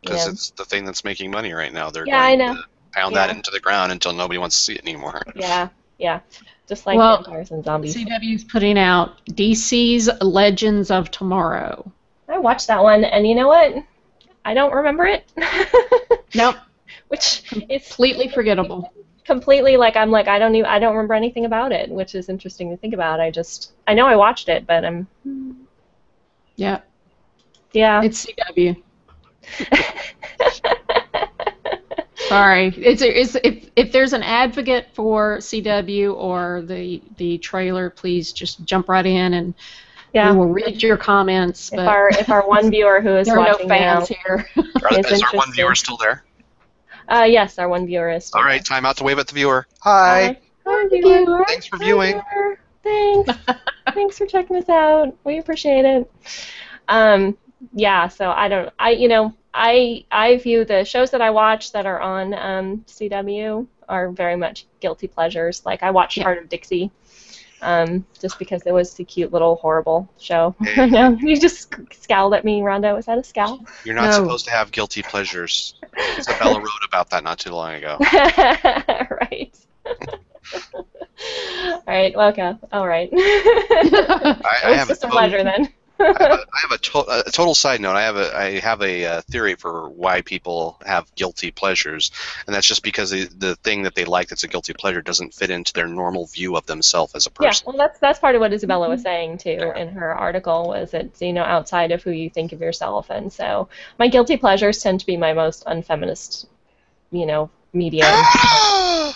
Because Yeah. it's the thing that's making money right now. They're Yeah, I know. to pound Yeah. that into the ground until nobody wants to see it anymore. yeah, yeah. Just like Well, vampires and zombies. CW's putting out DC's Legends of Tomorrow. I watched that one and you know what? I don't remember it. Nope, Which is completely forgettable. Completely like I'm like I don't even I don't remember anything about it, which is interesting to think about. I just I know I watched it, but I'm Yeah, yeah. it's CW. Sorry, it's, it's if if there's an advocate for CW or the the trailer, please just jump right in and yeah. we will read your comments. If But our if our one viewer who is there are no watching fans now, here. Are, It's is our one viewer still there? Uh, yes, our one viewer is. still All there. right, time out to wave at the viewer. Hi. Hi, viewer. Thanks for Hi, viewing. viewer. Thanks. Thanks for checking us out. We appreciate it. Um, yeah. So I don't. I you know I I view the shows that I watch that are on um, CW are very much guilty pleasures. Like I watched Yeah. Hart of Dixie. Um, just because it was the cute little horrible show. Hey. no, you just scowled at me, Rhonda. Was that a scowl? You're not No. supposed to have guilty pleasures. Isabella wrote about that not too long ago. right. All right, welcome. All right. I, I it's have just a pleasure then. I have a, I have a, to- a total side note. I have a I have a uh, theory for why people have guilty pleasures, and that's just because the, the thing that they like that's a guilty pleasure doesn't fit into their normal view of themselves as a person. Yeah, well, that's that's part of what Isabella was saying too in her article. Was it's you know outside of who you think of yourself, and so my guilty pleasures tend to be my most unfeminist, you know, media. Oh,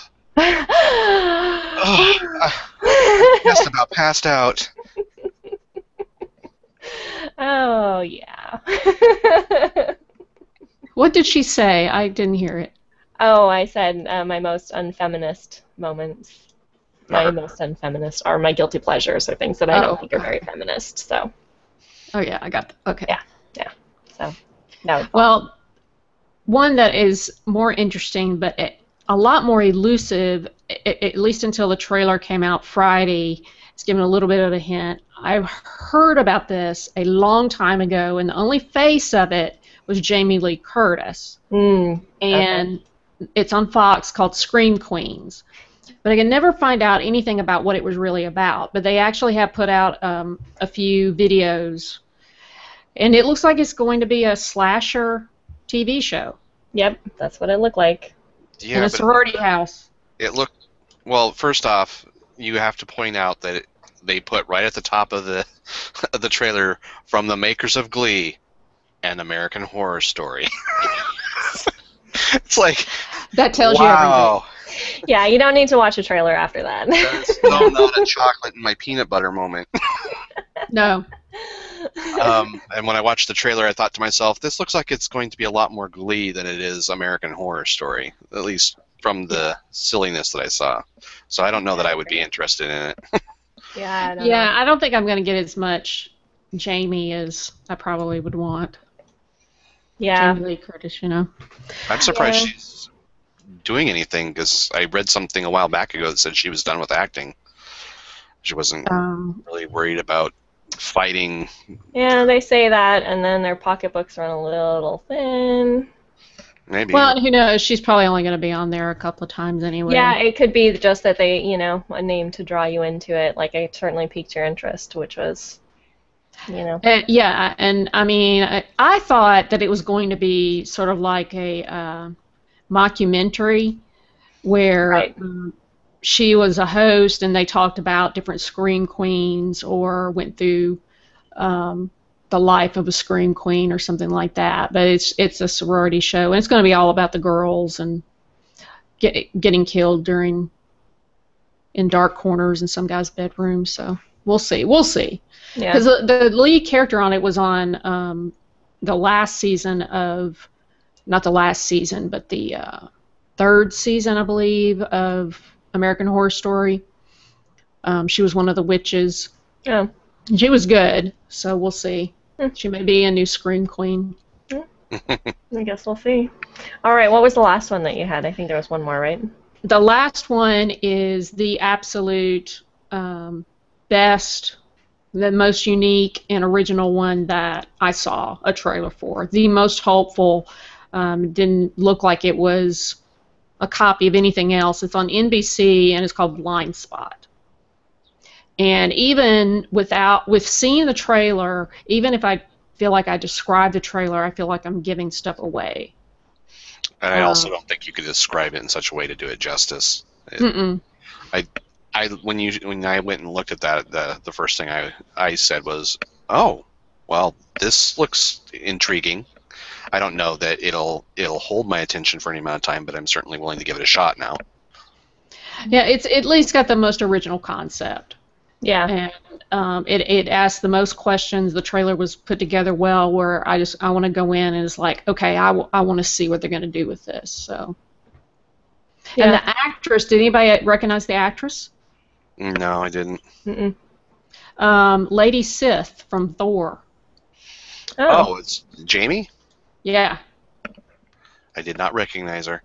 I Just about passed out. Oh yeah. What did she say? I didn't hear it. oh, I said uh, my most unfeminist moments. My Uh-huh. most unfeminist are my guilty pleasures, or things that I Oh, don't think are very feminist. So Oh yeah, I got that. Okay. Yeah. yeah. so no. Well, one that is more interesting, but it, a lot more elusive, a- at least until the trailer came out Friday. It's given a little bit of a hint. I've heard about this a long time ago, and the only face of it was Jamie Lee Curtis. Mm, and it's on Fox called Scream Queens. But I can never find out anything about what it was really about. But they actually have put out um, a few videos, and it looks like it's going to be a slasher TV show yep, that's what it looked like. Yeah, in a but sorority house. it looked. Well, first off, you have to point out that it, they put right at the top of the of the trailer from the makers of Glee, an American Horror Story. it's like That tells you everything. wow, Yeah, you don't need to watch a trailer after that. that's still not a chocolate in my peanut butter moment. No. Um, and when I watched the trailer, I thought to myself, this looks like it's going to be a lot more Glee than it is American Horror Story, at least from the silliness that I saw. So I don't know that I would be interested in it. Yeah, I don't Yeah, know. I don't think I'm going to get as much Jamie as I probably would want. Yeah. Jamie Lee Curtis, you know. I'm surprised Yeah. she's doing anything because I read something a while back ago that said she was done with acting. She wasn't Um, really worried about fighting. Yeah, they say that, and then their pocketbooks run a little thin. Maybe. well, who knows? She's probably only going to be on there a couple of times anyway. Yeah, it could be just that they, you know, a name to draw you into it. Like it certainly piqued your interest, which was, you know, Uh, yeah, and I mean, I, I thought that it was going to be sort of like a uh, mockumentary where Right. um, she was a host and they talked about different scream queens or went through um, the life of a scream queen or something like that. But it's it's a sorority show and it's going to be all about the girls and get, getting killed during in dark corners in some guy's bedroom. So we'll see. We'll see. yeah. Because the, the lead character on it was on um, the last season of, not the last season, but the uh, third season, I believe, of American Horror Story. Um, she was one of the witches. Oh, She was good, so we'll see. She may be a new Scream Queen. I guess we'll see. All right, what was the last one that you had? I think there was one more, right? The last one is the absolute um, best, the most unique and original one that I saw a trailer for. The most hopeful. Um, didn't look like it was a copy of anything else. It's on NBC and it's called Blind Spot. And even without with seeing the trailer, even if I feel like I describe the trailer, I feel like I'm giving stuff away. and I also uh, don't think you could describe it in such a way to do it justice. It- Mm-mm. I when you when I went and looked at that, the the first thing I I said was, "Oh, well, this looks intriguing." I don't know that it'll it'll hold my attention for any amount of time, but I'm certainly willing to give it a shot now. Yeah, it's at least got the most original concept. Yeah. and um, it it asked the most questions. The trailer was put together well, where I just I want to go in and it's like, okay, I, w- I want to see what they're going to do with this. So, Yeah. and the actress, did anybody recognize the actress? No, I didn't. Mm-mm. Um, Lady Sif from Thor. Oh. Oh, it's Jamie. Yeah, I did not recognize her.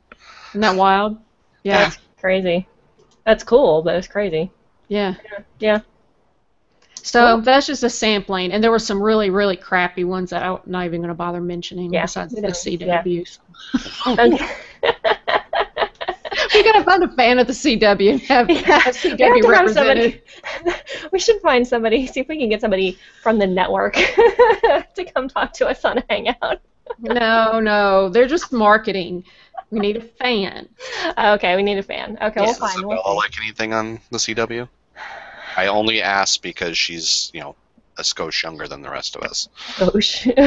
isn't that wild? Yeah, That's crazy. That's cool, but it's crazy. Yeah. Yeah. So that's just a sampling, and there were some really, really crappy ones that I'm not even going to bother mentioning. Yeah, besides the CW. Okay. we gotta find a fan of the CW and have, Yeah, have CW have represented. somebody. We should find somebody. See if we can get somebody from the network to come talk to us on Hangout. No, no, they're just marketing. We need a fan. Okay, we need a fan. Okay, we'll find. Does We'll Isabella see. like anything on the CW? I only ask because she's, you know, a skosh younger than the rest of us. Gosh.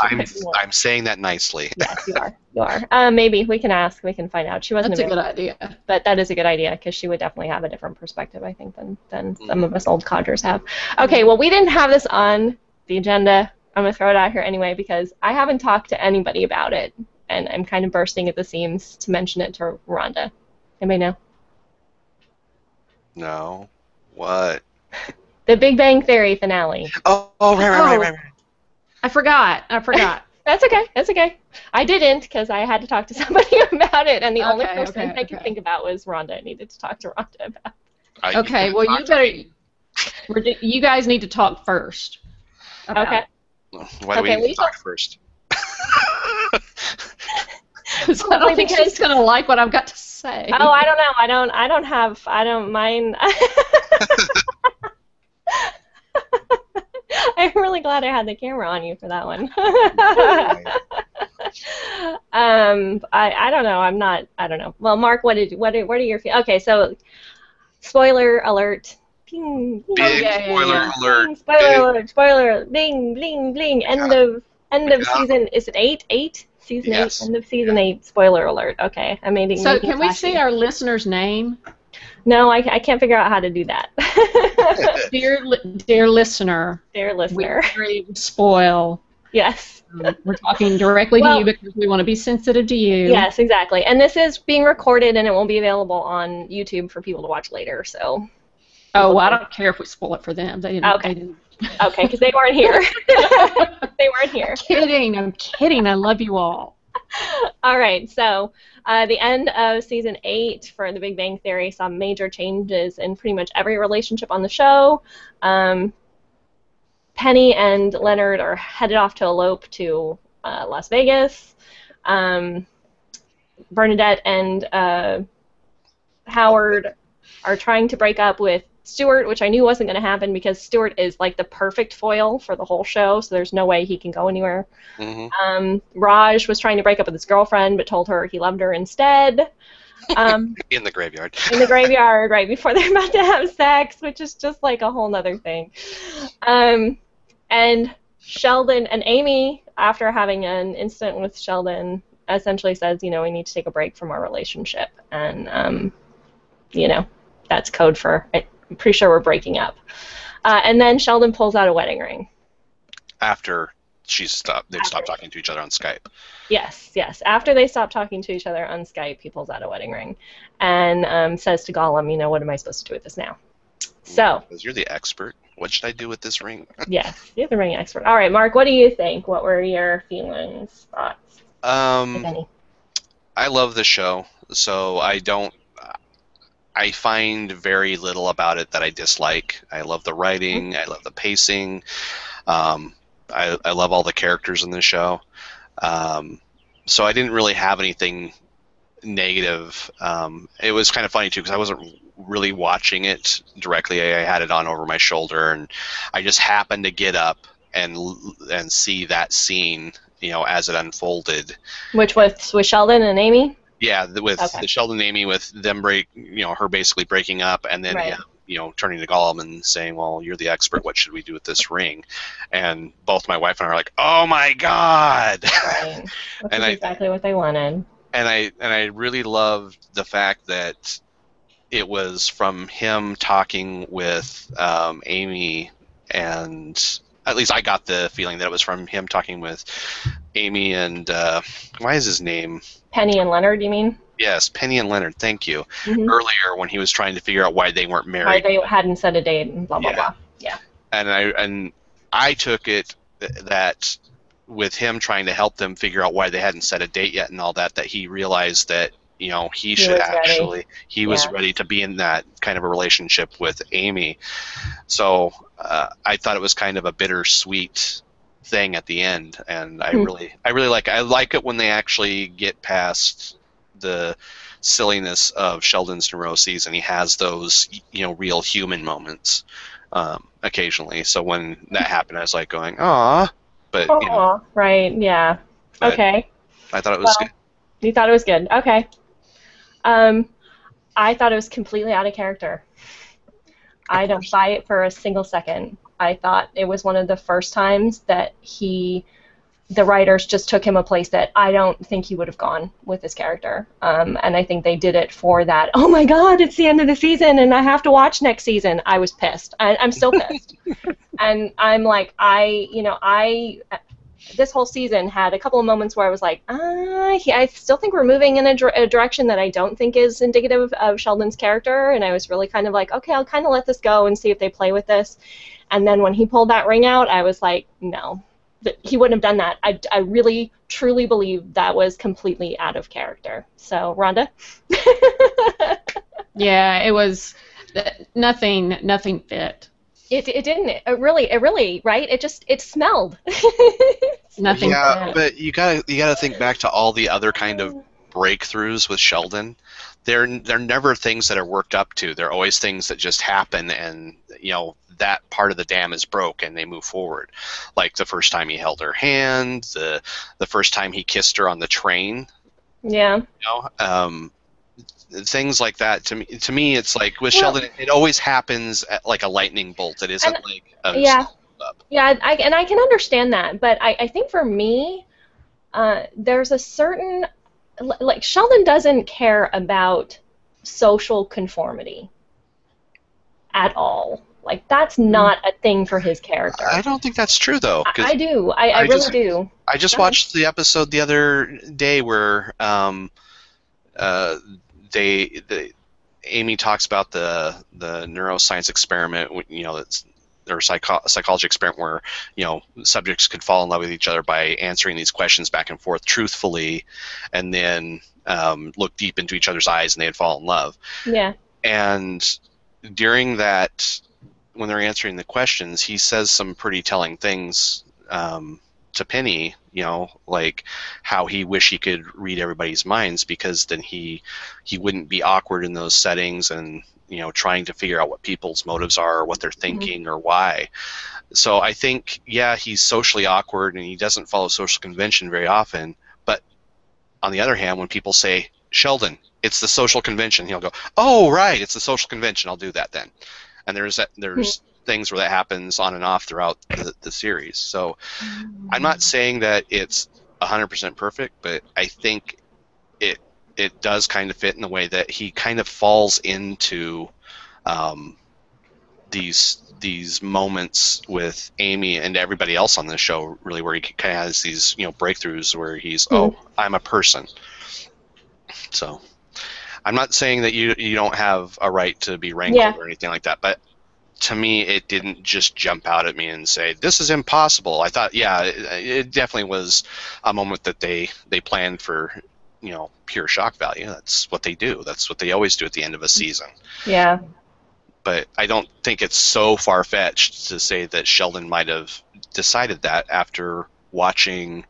I'm I'm saying that nicely. yes, you are. You are. Uh, maybe we can ask. We can find out. She wasn't That's a good idea. but that is a good idea because she would definitely have a different perspective, I think, than than Mm-hmm. some of us old codgers have. Okay, well, we didn't have this on the agenda. I'm gonna throw it out here anyway because I haven't talked to anybody about it, and I'm kind of bursting at the seams to mention it to Rhonda. Anybody know? No. What? The Big Bang Theory finale. Oh, oh right, right, right, Oh. right, right. I forgot. I forgot. That's okay. That's okay. I didn't because I had to talk to somebody about it, and the only person okay, I could okay. think about was Rhonda. I needed to talk to Rhonda about. I- Okay, well, you better. me. You guys need to talk first. Okay. Why do Okay, we we need to talk first? 'Cause I don't think because- she's gonna like what I've got to say. Oh, I don't know. I don't. I don't have. I don't mind. I'm really glad I had the camera on you for that one. um, I, I don't know. I'm not. I don't know. Well, Mark, what did what are, what are your fe- okay? So, spoiler alert. Ping, ping, Big yeah, yeah, spoiler yeah. alert. Bing, spoiler Big- alert! Spoiler! alert, Bling, bling, bling! End of end of Yeah. season. Is it eight? Eight? Season Yes. eight. End of season eight. Spoiler alert. Okay, I made it. So can we see our listener's name, No, I, I can't figure out how to do that. dear li- dear listener? Dear listener. really would spoil. Yes. Um, We're talking directly Well- to you because we want to be sensitive to you. Yes, exactly. And this is being recorded and it won't be available on YouTube for people to watch later. So, Oh, well, I don't care if we spoil it for them. They didn't. Okay. They didn't. Okay, because they weren't here. they weren't here. kidding. I'm kidding. I love you all. All right, so uh, the end of season eight for The Big Bang Theory saw major changes in pretty much every relationship on the show. Um, Penny and Leonard are headed off to elope to uh, Las Vegas. Um, Bernadette and uh, Howard are trying to break up with Stuart, which I knew wasn't going to happen because Stuart is like the perfect foil for the whole show, so there's no way he can go anywhere. hmm Um, Raj was trying to break up with his girlfriend, but told her he loved her instead. Um, In the graveyard. in the graveyard, right before they're about to have sex, which is just like a whole nother thing. Um, and Sheldon and Amy, after having an incident with Sheldon, essentially says, you know, we need to take a break from our relationship, and um, you know, that's code for. I'm pretty sure we're breaking up. Uh, and then Sheldon pulls out a wedding ring. After she's stopped, they've stopped talking to each other on Skype. Yes, yes. After they stop talking to each other on Skype, he pulls out a wedding ring and um, says to Gollum, you know, what am I supposed to do with this now? So, Because you're the expert. What should I do with this ring? yes, you're the ring expert. All right, Mark, what do you think? What were your feelings, thoughts, Um. I love the show, so I don't. I find very little about it that I dislike. I love the writing. I love the pacing. Um, I, I love all the characters in the show. Um, so I didn't really have anything negative. Um, it was kind of funny too because I wasn't really watching it directly. I, I had it on over my shoulder, and I just happened to get up and and see that scene, you know, as it unfolded. Which was with Sheldon and Amy? Yeah, the, with Okay. the Sheldon and Amy, with them break, you know, her basically breaking up, and then Right. him, you know, turning to Gollum and saying, "Well, you're the expert. What should we do with this ring?" And both my wife and I are like, "Oh my god!" Right. And is I- exactly what they wanted. and I and I really loved the fact that it was from him talking with um, Amy, and at least I got the feeling that it was from him talking with Amy and uh, why is his name? Penny and Leonard, you mean? Yes, Penny and Leonard. Thank you. Mhm. Earlier when he was trying to figure out why they weren't married, Why they hadn't set a date and blah, blah, Yeah. blah. and I and I took it that with him trying to help them figure out why they hadn't set a date yet and all that, that he realized that you know he, should was ready. actually he was ready to be in that kind of a relationship with Amy. So uh, I thought it was kind of a bittersweet thing at the end, and I Hmm. really I really like I like it when they actually get past the silliness of Sheldon's neuroses and he has those you know real human moments um, occasionally. So when that happened, I was like going, "Ah," but you know, right, yeah. Okay. I thought it was Well, good. You thought it was good. Okay. Um, I thought it was completely out of character. I don't buy it for a single second. I thought it was one of the first times that he, the writers just took him a place that I don't think he would have gone with his character. Um, and I think they did it for that. Oh my God, it's the end of the season and I have to watch next season. I was pissed. I, I'm still pissed. and I'm like, I, you know, I this whole season had a couple of moments where I was like, uh, I still think we're moving in a, a, direction that I don't think is indicative of Sheldon's character, and I was really kind of like, okay, I'll kind of let this go and see if they play with this. And then when he pulled that ring out, I was like, no, he wouldn't have done that. I, I really, truly believe that was completely out of character. So, Rhonda? yeah, it was nothing, nothing fit. It, it didn't. It really, it really, right? It just, it smelled. Nothing. Yeah, but you gotta, you gotta think back to all the other kind of breakthroughs with Sheldon. They're, they're never things that are worked up to. They're always things that just happen, and you know that part of the dam is broke, and they move forward. Like the first time he held her hand, the, the first time he kissed her on the train. Yeah. You know, um, things like that to me to me it's like with well, Sheldon it always happens at like a lightning bolt it isn't and, like a yeah yeah I, and I can understand that but I, I think for me uh, there's a certain like Sheldon doesn't care about social conformity at all like that's hmm. not a thing for his character. I don't think that's true though. I, I, do. I, I, I really just, do. I just watched the episode the other day where um, uh, they the Amy talks about the the neuroscience experiment. You know, that's or psycho- psychology experiment where you know subjects could fall in love with each other by answering these questions back and forth truthfully, and then um, look deep into each other's eyes and they'd fall in love. Yeah. And during that, when they're answering the questions, he says some pretty telling things. Um, to Penny, you know, like how he wish he could read everybody's minds because then he he wouldn't be awkward in those settings and you know trying to figure out what people's motives are or what they're mm-hmm. thinking mm-hmm. or why. So I think yeah, he's socially awkward and he doesn't follow social convention very often, but on the other hand, when people say Sheldon, it's the social convention, he'll go, "Oh, right, it's the social convention. I'll do that then." And there's that there's mm-hmm things where that happens on and off throughout the, the series. So I'm not saying that it's 100% perfect, but I think it it does kind of fit in the way that he kind of falls into um, these these moments with Amy and everybody else on the show, really, where he kind of has these you know breakthroughs where he's mm. oh I'm a person. So I'm not saying that you you don't have a right to be rankled yeah. or anything like that, but to me, it didn't just jump out at me and say this is impossible. I thought, yeah, it, it definitely was a moment that they they planned for, you know, pure shock value. That's what they do. That's what they always do at the end of a season. Yeah. But I don't think it's so far fetched to say that Sheldon might have decided that after watching,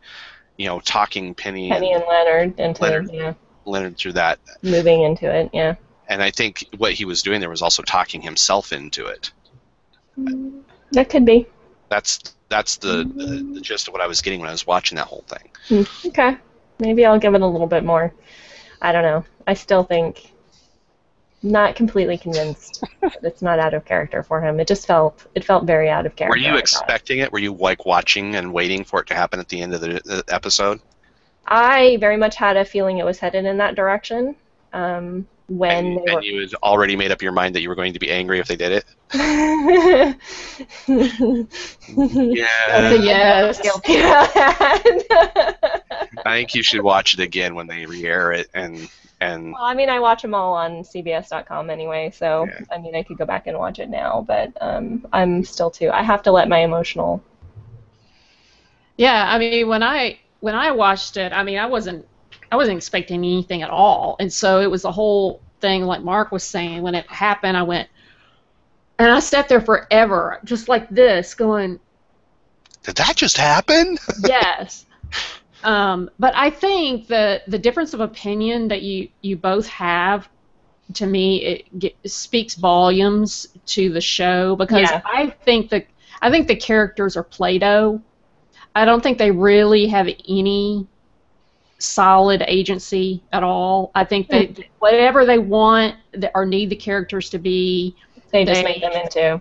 you know, talking Penny, Penny and, and Leonard into Leonard, yeah. Leonard through that. Moving into it, yeah. And I think what he was doing there was also talking himself into it. That could be. That's that's the, the, the gist of what I was getting when I was watching that whole thing. Hmm, okay, maybe I'll give it a little bit more. I don't know. I still think not completely convinced that it's not out of character for him. It just felt it felt very out of character. Were you expecting it? Were you like watching and waiting for it to happen at the end of the, the episode? I very much had a feeling it was headed in that direction. Um, when and, and were... you had already made up your mind that you were going to be angry if they did it. yeah. Yes. I think you should watch it again when they re-air it and and. Well, I mean, I watch them all on CBS.com anyway, so yeah. I mean, I could go back and watch it now, but um, I'm still too. I have to let my emotional. Yeah, I mean, when I when I watched it, I mean, I wasn't I wasn't expecting anything at all. And so it was the whole thing, like Mark was saying, when it happened, I went, and I sat there forever, just like this, going, Did that just happen? yes. Um, but I think that the difference of opinion that you, you both have, to me, it get, speaks volumes to the show because yeah. I think the I think the characters are Play-Doh. I don't think they really have any solid agency at all. I think that mm. whatever they want or need the characters to be, they just make them into.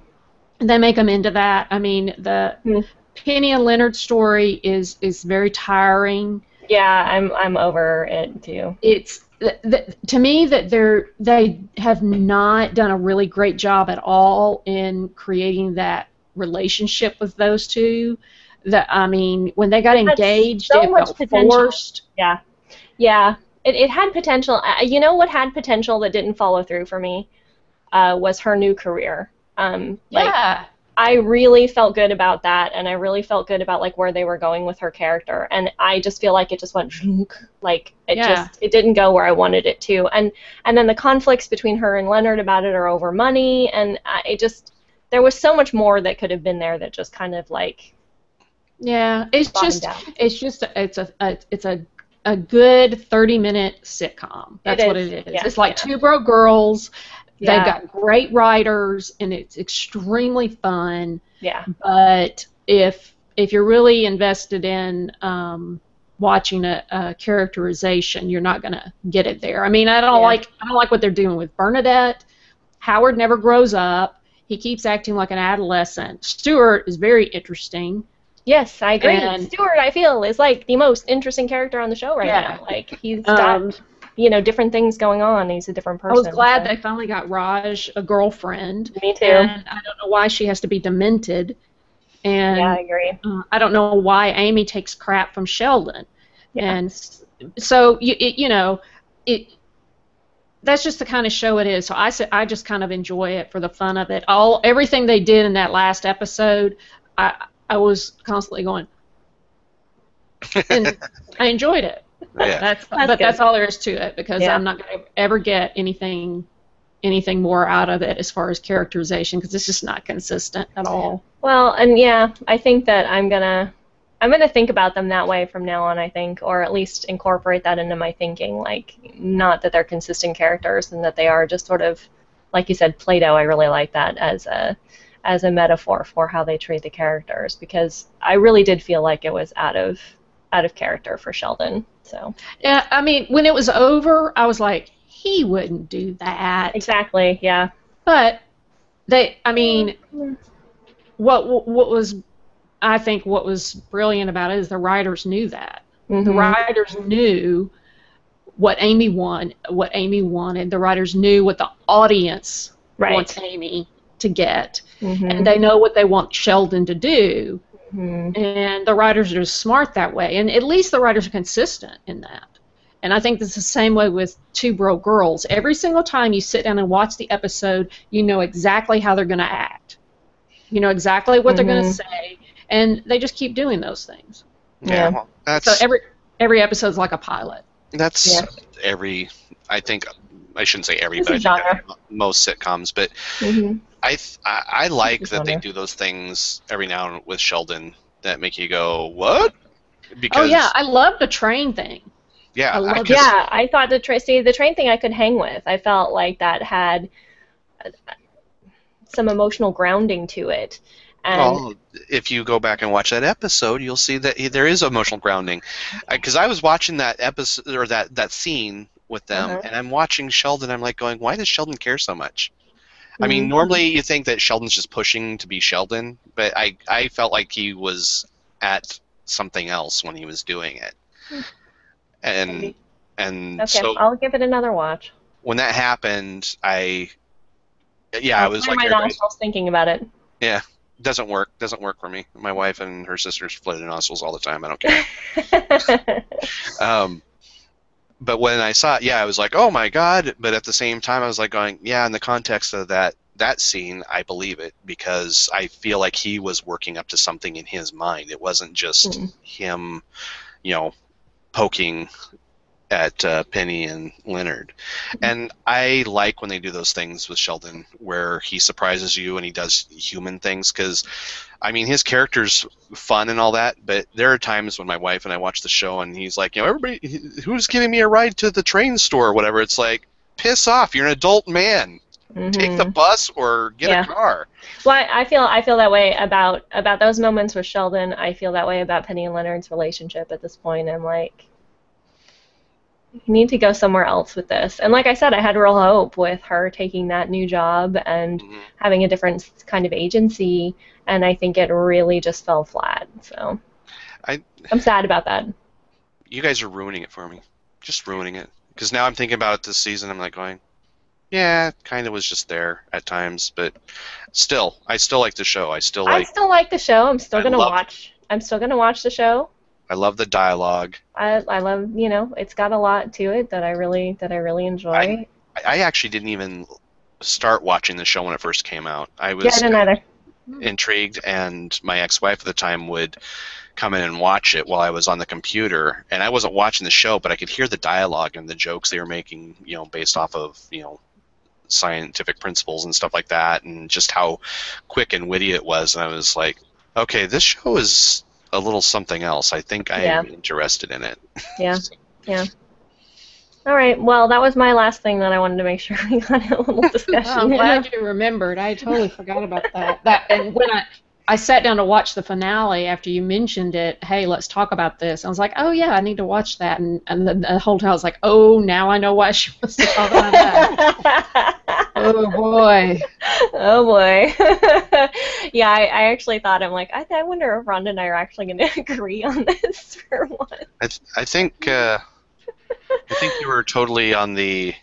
they make them into that. I mean, the Hmm. Penny and Leonard story is is very tiring. Yeah, I'm I'm over it too. It's th- th- to me that they're they have not done a really great job at all in creating that relationship with those two. That I mean, when they got engaged, so it felt potential. forced. Yeah, yeah. It it had potential. Uh, You know what had potential that didn't follow through for me uh, was her new career. Um, like yeah, I really felt good about that, and I really felt good about like where they were going with her character, and I just feel like it just went like it Yeah. just it didn't go where I wanted it to, and and then the conflicts between her and Leonard about it are over money, and I, it just there was so much more that could have been there that just kind of like yeah. It's just out. it's just a, it's a, a it's a a good 30 minute sitcom. That's what it is. yeah, it's like yeah. two broke girls. Yeah. They've got great writers and it's extremely fun. yeah But if if you're really invested in um, watching a, a characterization, you're not gonna get it there. I mean, I don't like I don't like what they're doing with Bernadette. Howard never grows up. He keeps acting like an adolescent. Stuart is very interesting. Yes I agree. And- Stuart I feel is like the most interesting character on the show right Yeah. now. Like he's got Um, you know different things going on. He's a different person. I person. was glad so. they finally got Raj a girlfriend. Me too. And I don't know why she has to be demented. And yeah, I agree. uh, I don't know why Amy takes crap from Sheldon. Yeah. And so you it, you know it. That's just the kind of show it is. So I said I just kind of enjoy it for the fun of it. All everything they did in that last episode, I I was constantly going, and I enjoyed it. Yeah. That's, That's but good. that's all there is to it because Yeah. I'm not going to ever get anything anything more out of it as far as characterization because it's just not consistent at all. Well, and yeah, I think that I'm gonna I'm gonna think about them that way from now on. I think, or at least incorporate that into my thinking. Like, not that they're consistent characters and that they are just sort of, like you said, Play-Doh. I really like that as a as a metaphor for how they treat the characters because I really did feel like it was out of out of character for Sheldon. So Yeah, I mean, when it was over, I was like, he wouldn't do that. exactly, yeah, But they, I mean, what what was, I think, what was brilliant about it is the writers knew that. The Mhm. writers knew what Amy want, what Amy wanted. The writers knew what the audience right, wants Amy to get, Mhm. and they know what they want Sheldon to do. Mhm. And the writers are smart that way, and at least the writers are consistent in that. And I think it's the same way with Two Broke Girls. Every single time you sit down and watch the episode, you know exactly how they're going to act. You know exactly what they're going to say, and they just keep doing those things. Yeah, Yeah. well, that's So every every episode's like a pilot. that's Yeah. every. I think I shouldn't say every, It's but a I think most sitcoms. But Mhm. I th- I, I like that they do those things every now and with Sheldon that make you go what? Because oh yeah, I love the train thing. yeah, I love I, Yeah, I thought the train. See, the train thing I could hang with. I felt like that had uh, some emotional grounding to it, and Well, if you go back and watch that episode, you'll see that there is emotional grounding. Because I was watching that episode or that that scene with them, Uh-huh. and I'm watching Sheldon. I'm like going, why does Sheldon care so much? I mean, Mhm. normally you think that Sheldon's just pushing to be Sheldon, but I I felt like he was at something else when he was doing it. And Maybe. and okay, so I'll give it another watch. when that happened, I yeah, I was like my nostrils thinking about it. Yeah, doesn't work doesn't work for me. My wife and her sisters flip their nostrils all the time. I don't care. Um, but when I saw it, yeah, I was like, oh my god. But at the same time, I was like going, yeah, in the context of that that scene, I believe it because I feel like he was working up to something in his mind. It wasn't just Mhm. him, you know, poking at uh, Penny and Leonard. And I like when they do those things with Sheldon, where he surprises you and he does human things. Because, I mean, his character's fun and all that, but there are times when my wife and I watch the show and he's like, you know, everybody, who's giving me a ride to the train store or whatever? It's like, piss off! You're an adult man. Take the bus or get Yeah. a car. Well, I I feel I feel that way about about those moments with Sheldon. I feel that way about Penny and Leonard's relationship at this point. I'm like, you need to go somewhere else with this. And like I said, I had real hope with her taking that new job and Mhm. having a different kind of agency, and I think it really just fell flat. So I- I'm sad about that. You guys are ruining it for me. Just ruining it. Because now I'm thinking about it this season. I'm like going, yeah, kind of was just there at times, but still, I still like the show. I still like. I still like the show. I'm still I gonna watch. I'm still gonna watch the show. I love the dialogue. I, I love you know it's got a lot to it that I really that I really enjoy. I- I, I actually didn't even start watching the show when it first came out. I was yeah, I didn't either. Hmm. intrigued, and my ex-wife at the time would come in and watch it while I was on the computer, and I wasn't watching the show, but I could hear the dialogue and the jokes they were making, you know, based off of you know scientific principles and stuff like that, and just how quick and witty it was, and I was like, okay, this show is a little something else. I think I am interested in it. Yeah. Yeah. All right. Well, that was my last thing that I wanted to make sure we got a little discussion. Oh, I'm glad you remembered. I totally forgot about that. That and when I I sat down to watch the finale after you mentioned it. Hey, let's talk about this. I was like, oh yeah, I need to watch that. And and the, the whole time I was like, oh, now I know why she wants to talk about that. Oh boy. oh boy. yeah, I, I actually thought I'm like I, I wonder if Rhonda and I are actually going to agree on this for once. I, th- I think uh, I think you were totally on the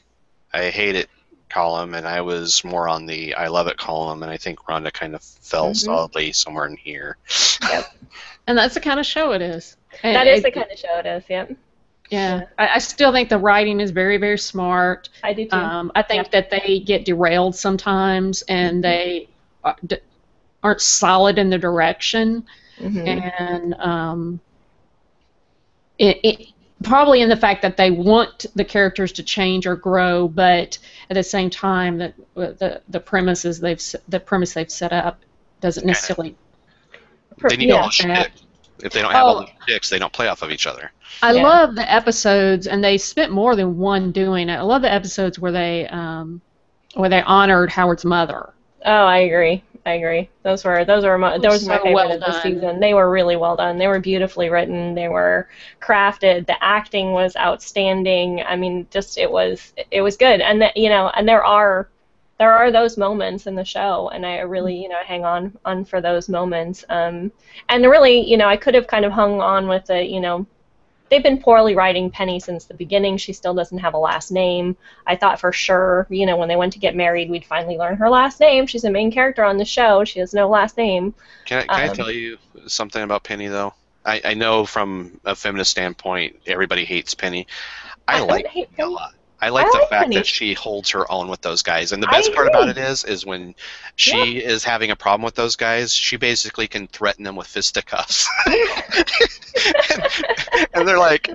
I hate it column, and I was more on the I love it column, and I think Rhonda kind of fell Mhm. solidly somewhere in here. Yep. And that's the kind of show it is. And That is it- the kind of show it is. Yep. Yeah, I, I still think the writing is very, very smart. I do too. Um, I think that they get derailed sometimes, and they uh, d- aren't solid in the direction. Mhm. and um, it, it probably in the fact that they want the characters to change or grow, but at the same time that uh, the the premises they've the premise they've set up doesn't necessarily. They need yeah. all the chicks. If they don't have Oh. all the chicks, they don't play off of each other. I Yeah. love the episodes, and they spent more than one doing it. I love the episodes where they um, where they honored Howard's mother. Oh, I agree. I agree. Those were those were my, those were my So favorite well of the season. They were really well done. They were beautifully written. They were crafted. The acting was outstanding. I mean, just it was it was good. And that you know, and there are there are those moments in the show, and I really you know hang on on for those moments. Um, and really, you know, I could have kind of hung on with the you know. They've been poorly writing Penny since the beginning. She still doesn't have a last name. I thought for sure, you know, when they went to get married, we'd finally learn her last name. She's a main character on the show. She has no last name. Can I, can I Um, tell you something about Penny though? I, I know from a feminist standpoint, everybody hates Penny. I, I like Penny a lot. I like I the like fact that she holds her own with those guys. And the best part about it is, is, when she is having a problem with those guys, she basically can threaten them with fisticuffs. and, and they're like,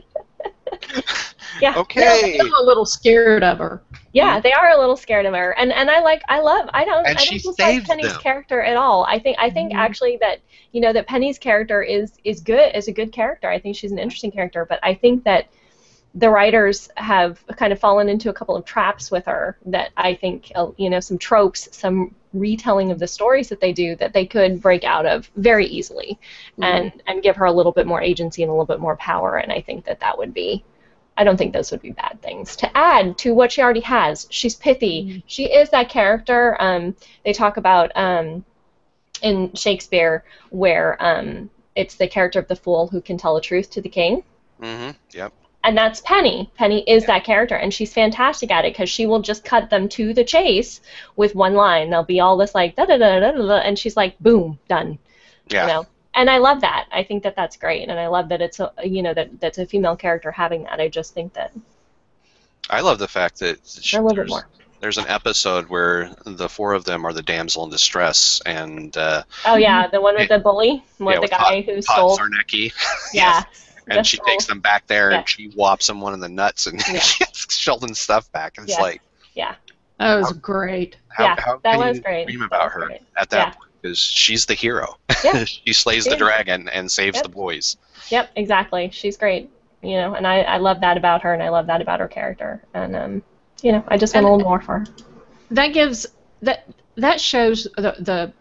Yeah. okay. I'm a little scared of her. Yeah, they are a little scared of her, and and I like I love I don't And I don't dislike Penny's them. character at all. I think I think Mhm. actually that you know that Penny's character is is good is a good character. I think she's an interesting character, but I think that the writers have kind of fallen into a couple of traps with her that I think uh, you know some tropes, some retelling of the stories that they do that they could break out of very easily, and and give her a little bit more agency and a little bit more power. And I think that that would be I don't think those would be bad things to add to what she already has. She's pithy. Mhm. She is that character. Um, they talk about um, in Shakespeare where um, it's the character of the fool who can tell the truth to the king. Mm hmm Yep. And that's Penny. Penny is that character, and she's fantastic at it because she will just cut them to the chase with one line. They'll be all this like da da da da da, and she's like, boom, done Yeah. you know and i love that i think that that's great and i love that it's a you know that that's a female character having that i just think that I love the fact that she, a little bit there's, more there's an episode where the four of them are the damsel in distress, and uh, oh yeah the one with the bully with Yeah, the with guy who Todd stole Zarnecki. yeah and the she stole- takes them back there Yeah. and she whops them one in the nuts and Yeah. gets Sheldon's stuff back. And it's like, Yeah. That was great. how, Yeah, how that can was you great. dream about her great. at that Yeah. point? Because she's the hero. Yeah. she slays She the is. dragon and saves Yep. the boys. yep exactly she's great you know and i i love that about her and i love that about her character and um you know i just want a little more for her That gives that that shows the the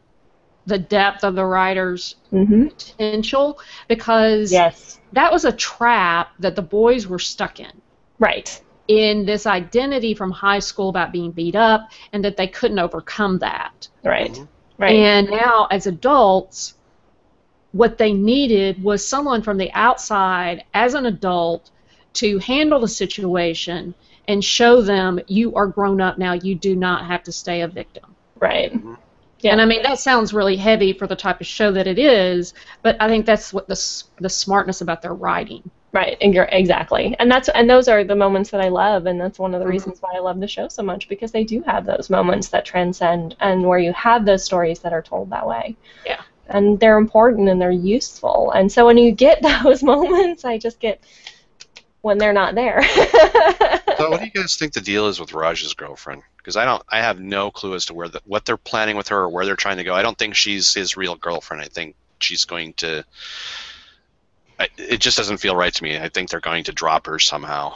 the depth of the writer's mm-hmm. potential because yes that was a trap that the boys were stuck in. Right. in this identity from high school about being beat up and that they couldn't overcome that. Right. Right. And now, as adults, what they needed was someone from the outside, as an adult, to handle the situation and show them you are grown up now. You do not have to stay a victim. right. Yeah. And I mean, that sounds really heavy for the type of show that it is, but I think that's what the, the smartness about their writing. Right, and you're, exactly, and that's and those are the moments that I love, and that's one of the Mhm. reasons why I love the show so much because they do have those moments that transcend, and where you have those stories that are told that way. Yeah. And they're important and they're useful, and so when you get those moments, I just get when they're not there. So, what do you guys think the deal is with Raj's girlfriend? Because I don't, I have no clue as to where the, what they're planning with her or where they're trying to go. I don't think she's his real girlfriend. I think she's going to. I, it just doesn't feel right to me. I think they're going to drop her somehow.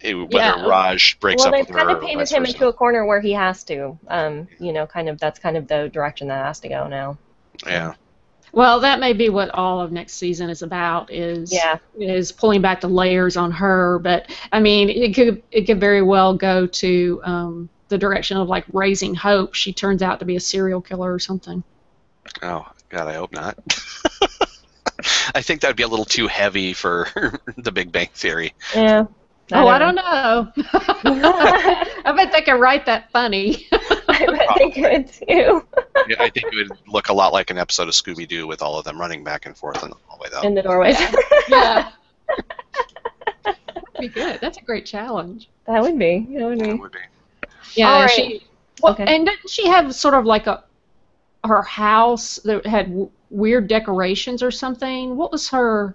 It- whether Yeah. Raj breaks up. with her. well, they've kind of painted him versa. into a corner where he has to. Um, you know, kind of that's kind of the direction that has to go now. Yeah. Well, that may be what all of next season is about. Is Yeah. is pulling back the layers on her. But I mean, it could it could very well go to um, the direction of like raising hope. She turns out to be a serial killer or something. Oh God, I hope not. I think that'd be a little too heavy for The Big Bang Theory. Yeah. oh, I don't know. I bet they could write that funny. I think it too. Yeah, I think it would look a lot like an episode of Scooby Doo with all of them running back and forth in the hallway, though. In the doorways. yeah. That'd be good. That's a great challenge. that would be. That would It be. would be. Yeah, All right. she. Well, Okay. And didn't she have sort of like a her house that had w- weird decorations or something? What was her?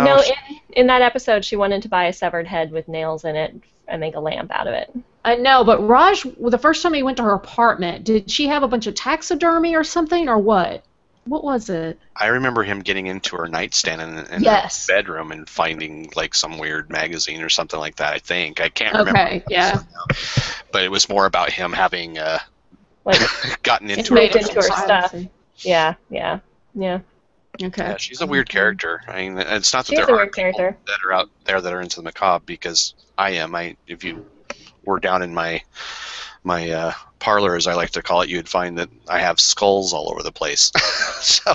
No, Oh, in, in that episode, she wanted to buy a severed head with nails in it and make a lamp out of it. I know, but Raj, well, the first time he went to her apartment, did she have a bunch of taxidermy or something, or what? What was it? I remember him getting into her nightstand in, in Yes. her bedroom and finding like some weird magazine or something like that. I think I can't remember. Okay, yeah. But it was more about him having uh, Like, gotten It's into made her. into her stuff. yeah, yeah, yeah. Okay. Yeah, she's a weird character. I mean, it's not that She's there a aren't weird people character. that are out there that are into the macabre because I am. I if you were down in my my uh, parlor, as I like to call it, you'd find that I have skulls all over the place. so,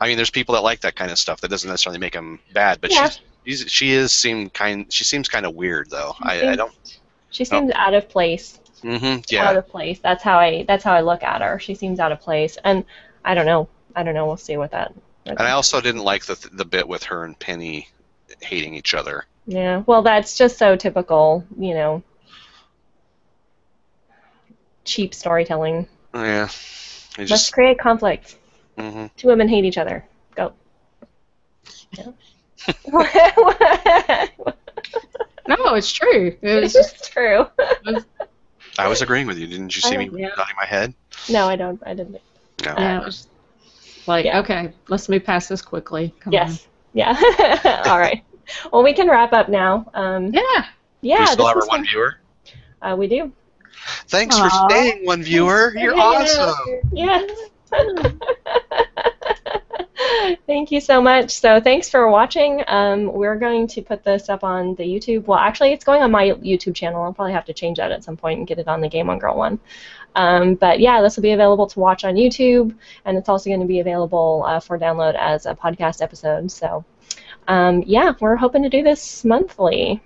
I mean, there's people that like that kind of stuff. That doesn't necessarily make them bad, but Yeah. she's, she's she is seem kind. She seems kind of weird though. She I, I don't. She seems out of place. Mm-hmm, yeah. Out of place. That's how I. That's how I look at her. She seems out of place, and I don't know. I don't know. We'll see what that. And I also didn't like the the bit with her and Penny hating each other. Yeah. Well, that's just so typical. You know. Cheap storytelling. Yeah. It Let's just. create conflict. hmm Two women hate each other. Go. No, it's true. It was it's just true. I was agreeing with you. Didn't you see me Yeah. nodding my head? No, I don't. I didn't. No. yeah, it was like Yeah. okay, let's move past this quickly. Come Yes. Yeah. All right. Well, we can wrap up now. Um. Yeah. yeah. Do we still this have our one fun. viewer? Uh, we do. Thanks Aw. for staying, one viewer. You're awesome. Yes. Thank you so much. So thanks for watching. Um, we're going to put this up on the YouTube. Well, actually, it's going on my YouTube channel. I'll probably have to change that at some point and get it on the Game on Girl one. Um, but yeah, this will be available to watch on YouTube, and it's also going to be available uh, for download as a podcast episode. So um, yeah, we're hoping to do this monthly.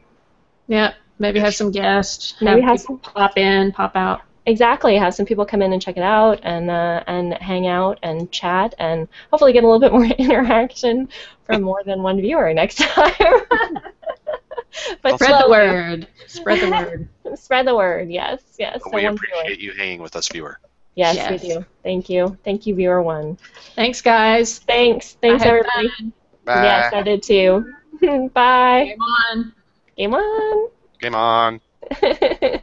Yeah. Maybe have some guests. Maybe have people pop in, pop out. Exactly. Have some people come in and check it out and uh, and hang out and chat and hopefully get a little bit more interaction from more than one viewer next time. but Well, Spread the word. Spread the word. Spread the word. Yes. Yes. But So we appreciate viewer. you hanging with us, viewer. Yes, Yes. we do. Thank you. Thank you, viewer one. Thanks, guys. Thanks. Thanks I everybody. fun. Bye. Yes, I did too. Bye. Game on. Game on. Game on.